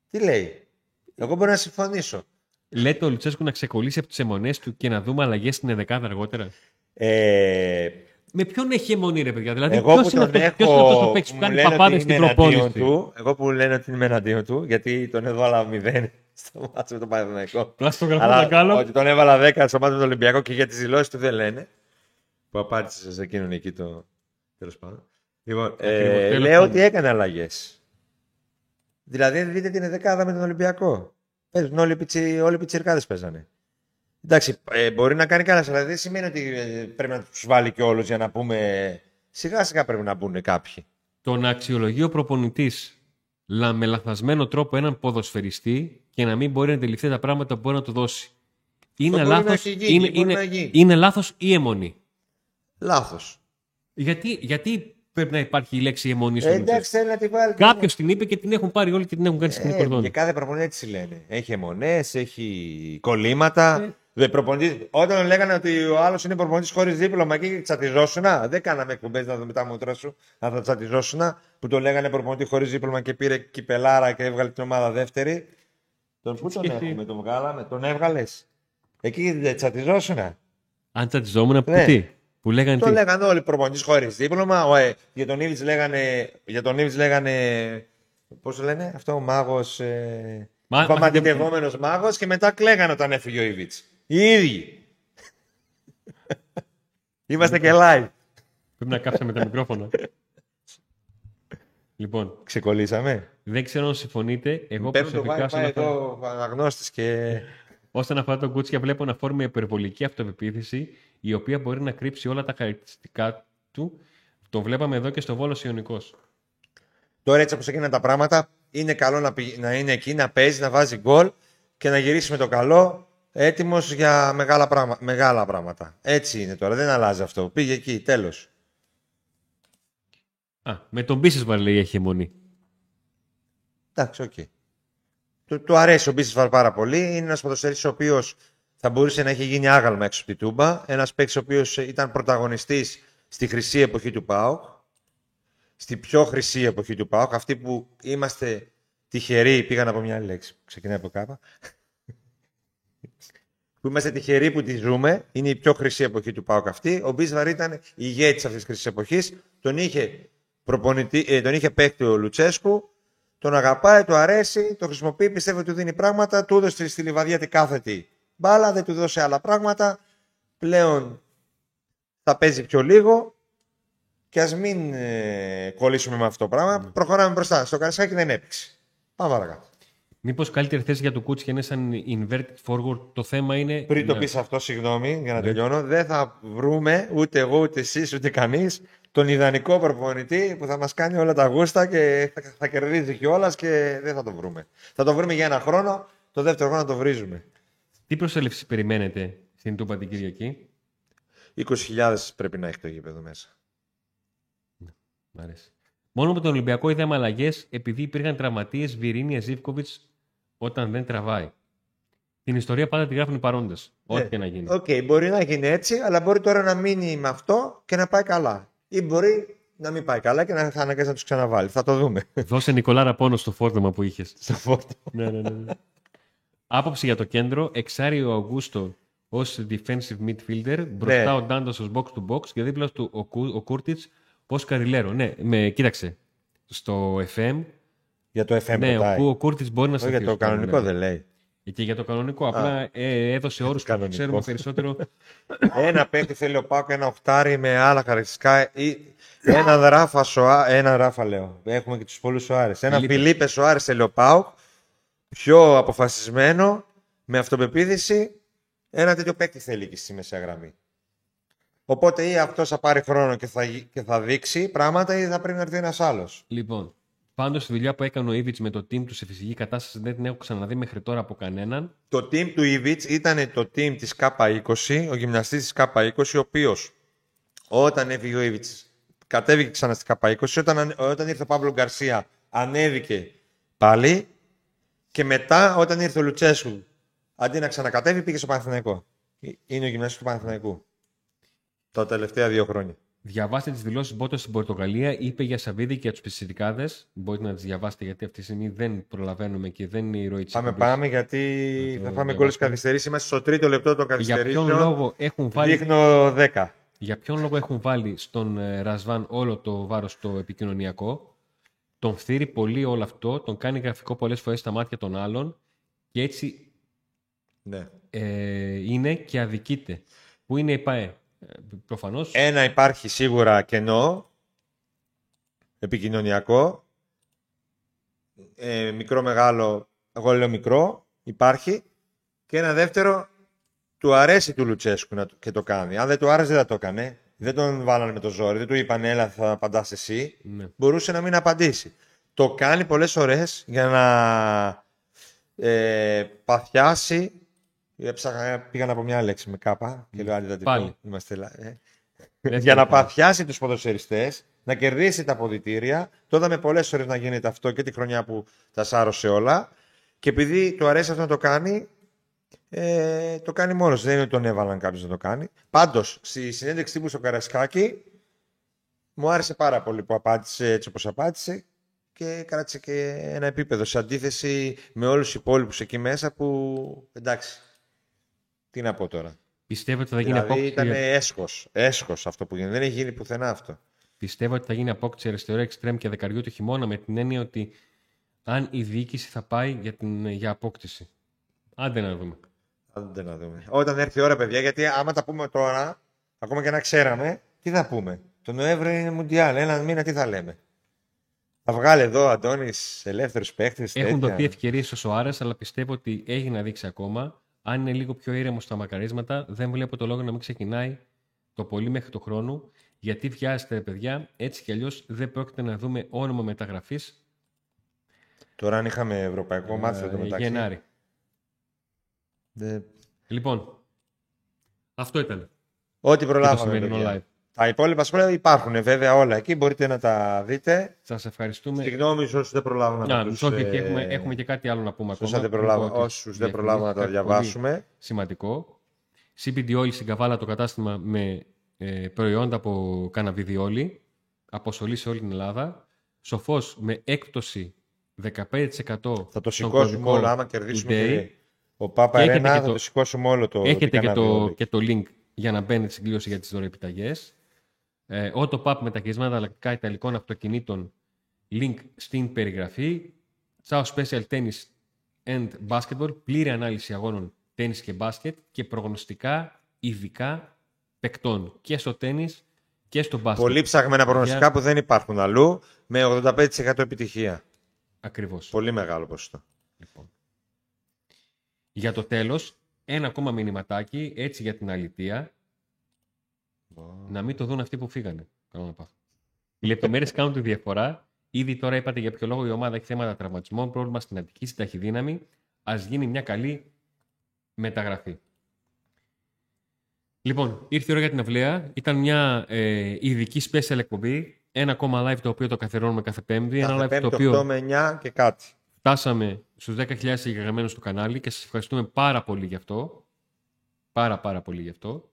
Τι λέει; Εγώ μπορώ να συμφωνήσω. Λέτε ο Λουτσέσκο να ξεκολλήσει από τις αιμονές του και να δούμε αλλαγές στην δεκάδα αργότερα. Ε, Με ποιον έχει αιμονή, ρε παιδιά; Δηλαδή, εγώ ποιος που είναι τον αυτό ποιος είναι αυτός έχω, ο παίκτη που μου κάνει λένε ότι παπάδες είμαι στην εναντίον προπόνηση; του, εγώ που λένε ότι είμαι εναντίον του, γιατί τον έβαλα 0 στο μάτσο με τον Παναθηναϊκό. Πλαστογραφό να Αλλά κάνω. ότι τον έβαλα 10 στο μάτι με τον Ολυμπιακό και για τις δηλώσεις του δεν λένε. Που απάντησε σε εκείνον εκεί το. Τέλος πάντων. Λοιπόν, Ακριβώς, ε, τέλος λέω πάντων. ότι έκανε αλλαγές. Δηλαδή, δείτε την δεκάδα με τον Ολυμπιακό. Παίζουν όλοι, οι πιτσι, όλοι οι πιτσιρκάδες παίζανε. Εντάξει, ε, μπορεί να κάνει κανένα, αλλά δεν σημαίνει ότι ε, πρέπει να τους βάλει και όλους για να πούμε. Σιγά σιγά πρέπει να μπουν κάποιοι. Το να αξιολογεί ο προπονητής με λαθασμένο τρόπο έναν ποδοσφαιριστή και να μην μπορεί να αντιληφθεί τα πράγματα που μπορεί να του δώσει. Είναι μπορεί να λάθος, έχει γίνει, είναι, μπορεί είναι, να γίνει. είναι λάθος ή αιμονή; Λάθος. Γιατί, γιατί πρέπει να υπάρχει η λέξη αιμονή στο Ε, Λουτσέσκο. εντάξει, θέλει να τη βάλει. Κάποιος την είπε και την έχουν πάρει όλοι και την έχουν κάνει στην Ε, κορδόνη. και κάθε προπονητή έτσι λένε. Έχει αιμονές, έχει κολλήματα. Ε. Δεν προπονητής- Όταν λέγανε ότι ο άλλος είναι προπονητής χωρίς δίπλωμα και τσατιζόσουνα, δεν κάναμε εκπομπές να δούμε τα μούτρα σου, να τα τσατιζόσουνα, που το λέγανε προπονητή χωρίς δίπλωμα και πήρε κυπελάρα και έβγαλε την ομάδα δεύτερη. Τον πού τον Σκεφτεί. έχουμε, τον βγάλαμε, τον έβγαλες. Εκεί δεν τσατιζόσουνα. Αν τσατιζόμουν, που Ναι. τι; Που λέγανε Το τι; λέγανε όλοι οι προπονητέ χωρίς δίπλωμα. Ο, ε, για τον Ήβιτ λέγανε. Για τον Ήβιτς λέγανε. Πώς το λένε, αυτό ο μάγος. Ε, Μα- Παματητευόμενο μάγος και μετά κλαίγανε όταν έφυγε ο Ήβιτ. Οι ίδιοι. Είμαστε και live. Πρέπει να κάψαμε τα μικρόφωνα. λοιπόν, Ξεκολλήσαμε. δεν ξέρω αν συμφωνείτε. Εγώ Παίρνω το προσωπικά, wifi όσον αφορά, εδώ αναγνώστης και. όσον αφορά τον Κούτσια, βλέπω να φόρει με υπερβολική αυτοπεποίθηση, η οποία μπορεί να κρύψει όλα τα χαρακτηριστικά του. Το βλέπαμε εδώ και στο Βόλο Ιωνικός. Τώρα έτσι όπως έγιναν τα πράγματα, είναι καλό να, πη- να είναι εκεί, να παίζει, να βάζει γκολ και να γυρίσει με το καλό, έτοιμος για μεγάλα, πράγμα, μεγάλα πράγματα. Έτσι είναι τώρα, δεν αλλάζει αυτό. Πήγε εκεί, τέλος. Α, με τον Μπίσεσβαρ λέει έχει αιμονή. Εντάξει, οκ. Του, του αρέσει ο Μπίσεσβαρ πάρα πολύ. Είναι ένας ποδοσφαιριστής ο οποίος θα μπορούσε να έχει γίνει άγαλμα έξω από τη Τούμπα. Ένας παίκτης ο οποίος ήταν πρωταγωνιστής στη χρυσή εποχή του ΠΑΟΚ. Στη πιο χρυσή εποχή του ΠΑΟΚ. Αυτή που είμαστε τυχεροί, πήγαν από μια άλλη λέξη. Ξεκινάει από κάπα. Που είμαστε τυχεροί που τη ζούμε. Είναι η πιο χρυσή εποχή του ΠΑΟΚ αυτή. Ο Μπίσεσβαρ ήταν ηγέτης αυτής της χρυσής εποχής. Τον είχε, προπονητή, ε, τον είχε παίκτη ο Λουτσέσκου. Τον αγαπάει, του αρέσει, το χρησιμοποιεί, πιστεύει ότι του δίνει πράγματα. Του έδωσε στη λιβαδιά την κάθετη μπάλα, δεν του δώσε άλλα πράγματα. Πλέον θα παίζει πιο λίγο. Και ας μην ε, κολλήσουμε με αυτό το πράγμα. Προχωράμε μπροστά. Στο καρισκάκι δεν έπαιξε. Πάμε παρακάτω. Μήπως καλύτερη θέση για το Κούτσια είναι σαν inverted forward. Το θέμα είναι. Πριν το να- πεις αυτό, συγγνώμη για να Ναι. τελειώνω, δεν θα βρούμε ούτε εγώ, ούτε εσείς, ούτε κανείς τον ιδανικό προπονητή που θα μας κάνει όλα τα γούστα και θα, θα κερδίζει κιόλας και δεν θα το βρούμε. Θα το βρούμε για ένα χρόνο, το δεύτερο χρόνο το βρίζουμε. Τι προσέλευση περιμένετε στην Τούπα την Κυριακή; 20.000 πρέπει να έχει το γήπεδο μέσα. Μ' αρέσει. Μόνο με τον Ολυμπιακό είδαμε αλλαγές επειδή υπήρχαν τραυματίες Βιρίνια Ζήφκοβιτς όταν δεν τραβάει. Την ιστορία πάντα τη γράφουν οι παρόντες. Ό,τι Ναι. και να γίνει. Οκ, μπορεί να γίνει έτσι, αλλά μπορεί τώρα να μείνει με αυτό και να πάει καλά. Ή μπορεί να μην πάει καλά και να θα αναγκάσει να τους ξαναβάλει. Θα το δούμε. Δώσε Νικολάρα πόνο στο φόρτωμα που είχες. Στο φόρτο. ναι, ναι, ναι, ναι. Άποψη για το κέντρο. Εξάρι ο Αγούστο ως defensive midfielder. Μπροστά Ναι. ο Ντάντος ως box to box και δίπλα του ο, Κου- ο Κούρτιτς ως carrilero. Ναι, με, κοίταξε. Στο FM. Για το FM ναι, ο, πετάει. Κου- ο Κούρτιτς μπορεί να Όχι, σταθεί για το ως κανονικό carrilero. δεν λέει. Και για το κανονικό. Απλά ε, έδωσε όρους που Κανονικό. ξέρουμε περισσότερο. ένα παίκτη θέλει ο Πάκο, ένα οχτάρι με άλλα χαρακτηριστικά. Ή ένα ράφα Σοά, ένα ράφα λέω. Έχουμε και τους πολλούς Σοάρες. Ένα Φιλίπε. Φιλίπε Σοάρες θέλει ο Πάουκ. Πιο αποφασισμένο, με αυτοπεποίθηση. Ένα τέτοιο παίκτη θέλει και στη μεσαία γραμμή. Οπότε ή αυτός θα πάρει χρόνο και θα, γι- και θα δείξει πράγματα, ή θα πρέπει να έρθει ένας άλλος. λοιπόν, πάντως τη δουλειά που έκανε ο Ήβιτ με το team του σε φυσική κατάσταση δεν την έχω ξαναδεί μέχρι τώρα από κανέναν. Το team του Ιβιτς ήταν το team της K20, ο γυμναστής της K20, ο οποίος όταν έφυγε ο Ιβιτς κατέβηκε ξανά στη K20, όταν, όταν ήρθε ο Παύλο Γκαρσία ανέβηκε πάλι και μετά όταν ήρθε ο Λουτσέσκου αντί να ξανακατέβει πήγε στο Παναθηναϊκό. Ε, Είναι ο γυμναστής του Παναθηναϊκού. Τα τελευταία δύο χρόνια. Διαβάστε τις δηλώσεις Μπότο στην Πορτογαλία. Είπε για Σαββίδη και για τους Πισιδικάδε. Μπορείτε να τις διαβάσετε γιατί αυτή τη στιγμή δεν προλαβαίνουμε και δεν είναι η ροή της Πάμε, πάμε γιατί Να το θα φάμε γκολ διαβάσουμε. καθυστερήσεις. Είμαστε στο τρίτο λεπτό των Για καθυστερήσεων. ποιον, λόγο έχουν βάλει, Δείχνω 10. για ποιον λόγο έχουν βάλει στον ε, Ρασβάν όλο το βάρος το επικοινωνιακό; Τον φτύρει πολύ όλο αυτό, τον κάνει γραφικό πολλές φορές στα μάτια των άλλων και έτσι Ναι. ε, είναι και αδικείται. Πού είναι η ΠΑΕ; Προφανώς. Ένα υπάρχει σίγουρα κενό, επικοινωνιακό. Ε, μικρό, μεγάλο, εγώ λέω μικρό, υπάρχει. Και ένα δεύτερο, του αρέσει του Λουτσέσκου να το, και το κάνει. Αν δεν του άρεσε δεν θα το έκανε. Δεν τον βάλανε με το ζόρι, δεν του είπαν έλα θα απαντάς εσύ. ναι. Μπορούσε να μην απαντήσει. Το κάνει πολλές φορές για να ε, παθιάσει. Έψαχνα, πήγα από μια λέξη με κάπα και λέω άντε θα την Πάλι. πω. Είμαστε, λα- ε. Δεν για να θα- παθιάσει τους ποδοσφαιριστές, να κερδίσει τα αποδητήρια. Το είδαμε πολλές φορές να γίνεται αυτό και τη χρονιά που τα σάρωσε όλα. Και επειδή του αρέσει αυτό να το κάνει, ε, το κάνει μόνος. Δεν είναι ότι τον έβαλαν κάποιος να το κάνει. Πάντως, στη συνέντευξη τύπου στο Καρασκάκι, μου άρεσε πάρα πολύ που απάντησε έτσι όπως απάντησε και κράτησε και ένα επίπεδο σε αντίθεση με όλους τους υπόλοιπους εκεί μέσα που εντάξει, τι να πω τώρα; Πιστεύω ότι θα γίνει Δηλαδή απόκτηση. ήταν έσχος, έσχος αυτό που γίνεται. Δεν έχει γίνει πουθενά αυτό. Πιστεύω ότι θα γίνει απόκτηση αριστερό εξτρέμ και δεκαριού του χειμώνα με την έννοια ότι αν η διοίκηση θα πάει για, την, για απόκτηση. Άντε να δούμε. Άντε να δούμε. Όταν έρθει η ώρα, παιδιά, γιατί άμα τα πούμε τώρα, ακόμα και να ξέραμε, τι θα πούμε; Το Νοέμβριο είναι Μουντιάλ. Ένα μήνα τι θα λέμε; Θα βγάλει εδώ ο Αντώνης ελεύθερους παίχτες. Έχουν δοθεί ευκαιρίες στο Σοάρε, αλλά πιστεύω ότι έχει να δείξει ακόμα. Αν είναι λίγο πιο ήρεμο στα μακαρίσματα, δεν βλέπω το λόγο να μην ξεκινάει το πολύ μέχρι το χρόνο. Γιατί βιάζεται, παιδιά, έτσι κι αλλιώς δεν πρόκειται να δούμε όνομα μεταγραφής Τώρα, αν είχαμε ευρωπαϊκό μάτι, θα το ε, μεταξύ. Γενάρη. Δεν- Λοιπόν, αυτό ήταν Ό,τι και το προλάβαμε. σημερινό παιδιά. live. Τα υπόλοιπα σχόλια υπάρχουν βέβαια όλα εκεί. Μπορείτε να τα δείτε. Σας ευχαριστούμε. Συγγνώμη σε όσους δεν προλάβαμε Να, να τους, μισό και ε, έχουμε, έχουμε και κάτι άλλο να πούμε σε όσους ακόμα. δεν προλάβα- πριν πω τις όσους δεν προλάβαμε να τα διαφημίσεις, κάτι πολύ διαβάσουμε. Σημαντικό. CBD Oil στην Καβάλα το κατάστημα με ε, προϊόντα από καναβιδιόλι. Αποστολή σε όλη την Ελλάδα. Σοφός με έκπτωση 15% Θα το στον σηκώσουμε κωδικό όλο άμα κερδίσουμε. Today. Και... Ο Πάπα Έχετε Ρένα και θα το- το σηκώσουμε όλο το. Έχετε τι και το, κάναμε και το link για να μπαίνετε στην κλήρωση για τις δωρεπιταγές. Ε, Auto Pub μεταχειρισμένα ανταλλακτικά ιταλικών αυτοκινήτων. Link στην περιγραφή. Ciao Special Tennis and Basketball. Πλήρη ανάλυση αγώνων τέννις και μπάσκετ και προγνωστικά ειδικά παικτών και στο τέννις και στο μπάσκετ. Πολύ ψαγμένα προγνωστικά που δεν υπάρχουν αλλού με 85% επιτυχία. Ακριβώς. Πολύ μεγάλο ποσοστό. Λοιπόν. Για το τέλος, ένα ακόμα μηνυματάκι, έτσι για την αλήθεια, να μην το δουν αυτοί που φύγανε. Καλό να πάω. Οι λεπτομέρειες κάνουν τη διαφορά. Ήδη τώρα είπατε για ποιο λόγο η ομάδα έχει θέματα τραυματισμών, πρόβλημα στην Αττική, στην ταχυδύναμη. Α γίνει μια καλή μεταγραφή. Λοιπόν, ήρθε η ώρα για την αυλαία. Ήταν μια ε, ειδική special εκπομπή. Ένα ακόμα live το οποίο το καθιερώνουμε κάθε Πέμπτη. Ένα Κάθε live το πέμπτη, 8 οποίο με 9 και κάτι. φτάσαμε στους 10.000 εγγεγραμμένους του κανάλι και σας ευχαριστούμε πάρα πολύ γι' αυτό. Πάρα πάρα πολύ γι' αυτό.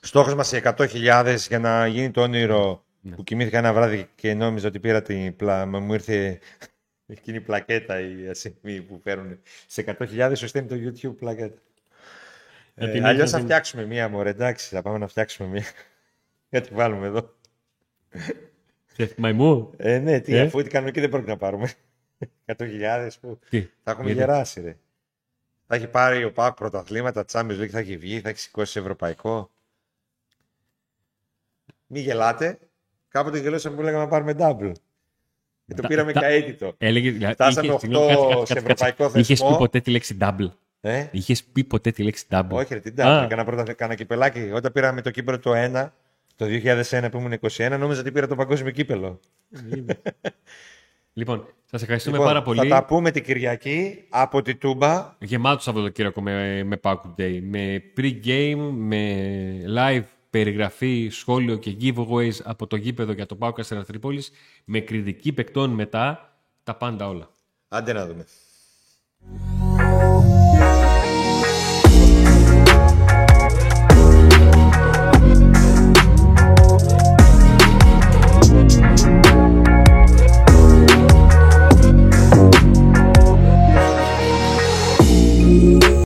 Στόχος μας οι 100.000 για να γίνει το όνειρο Ναι. που κοιμήθηκα ένα βράδυ και νόμιζα ότι πήρα την πλα... μα μου ήρθε εκείνη η πλακέτα η ασημή που παίρνουν σε 100.000 σωστά είναι το YouTube πλακέτα. Να Ε, την αλλιώς έχεις, θα να την- φτιάξουμε μία μωρέ, εντάξει, θα πάμε να φτιάξουμε μία. Για τη βάλουμε εδώ. Μαϊμού. Ε, ναι, τι, Ε; αφού ό,τι κάνουμε εκεί δεν πρόκειται να πάρουμε. 100.000 που Τι. θα έχουμε Γιατί; γεράσει, ρε. Θα έχει πάρει ο ΠΑΚ πρωταθλήματα, Champions League, θα έχει βγει, θα έχει σηκώσει ευρωπαϊκό. Μη γελάτε. Κάποτε γελώσαμε που λέγαμε να πάρουμε double. Και το Τα- πήραμε τα- και αίτητο. Έλεγε, δηλαδή, Φτάσαμε είχες- οχτώ συγγνώμη, κάτσε, κάτσε, σε κάτσε, κάτσε. ευρωπαϊκό Είχες θεσμό. πει ποτέ τη λέξη double. Ε; Είχες πει ποτέ τη λέξη double. Όχι, ρε, την Α. double. Κάνα, πρώτα, κάνα κυπελάκι. Όταν πήραμε το κύπελο το 1, το 2001 που ήμουν 21, νόμιζα ότι πήρα το παγκόσμιο κύπελο. Λοιπόν, σας ευχαριστούμε Λοιπόν, πάρα πολύ. Θα τα πούμε την Κυριακή από τη Τούμπα. Γεμάτο Σαββατοκύριακο με, με Pack Day. Με pre-game, με live περιγραφή, σχόλιο και giveaways από το γήπεδο για το Pauk Αστέρα Τρίπολης, με κριτική παικτών μετά, τα πάντα όλα. Άντε να δούμε.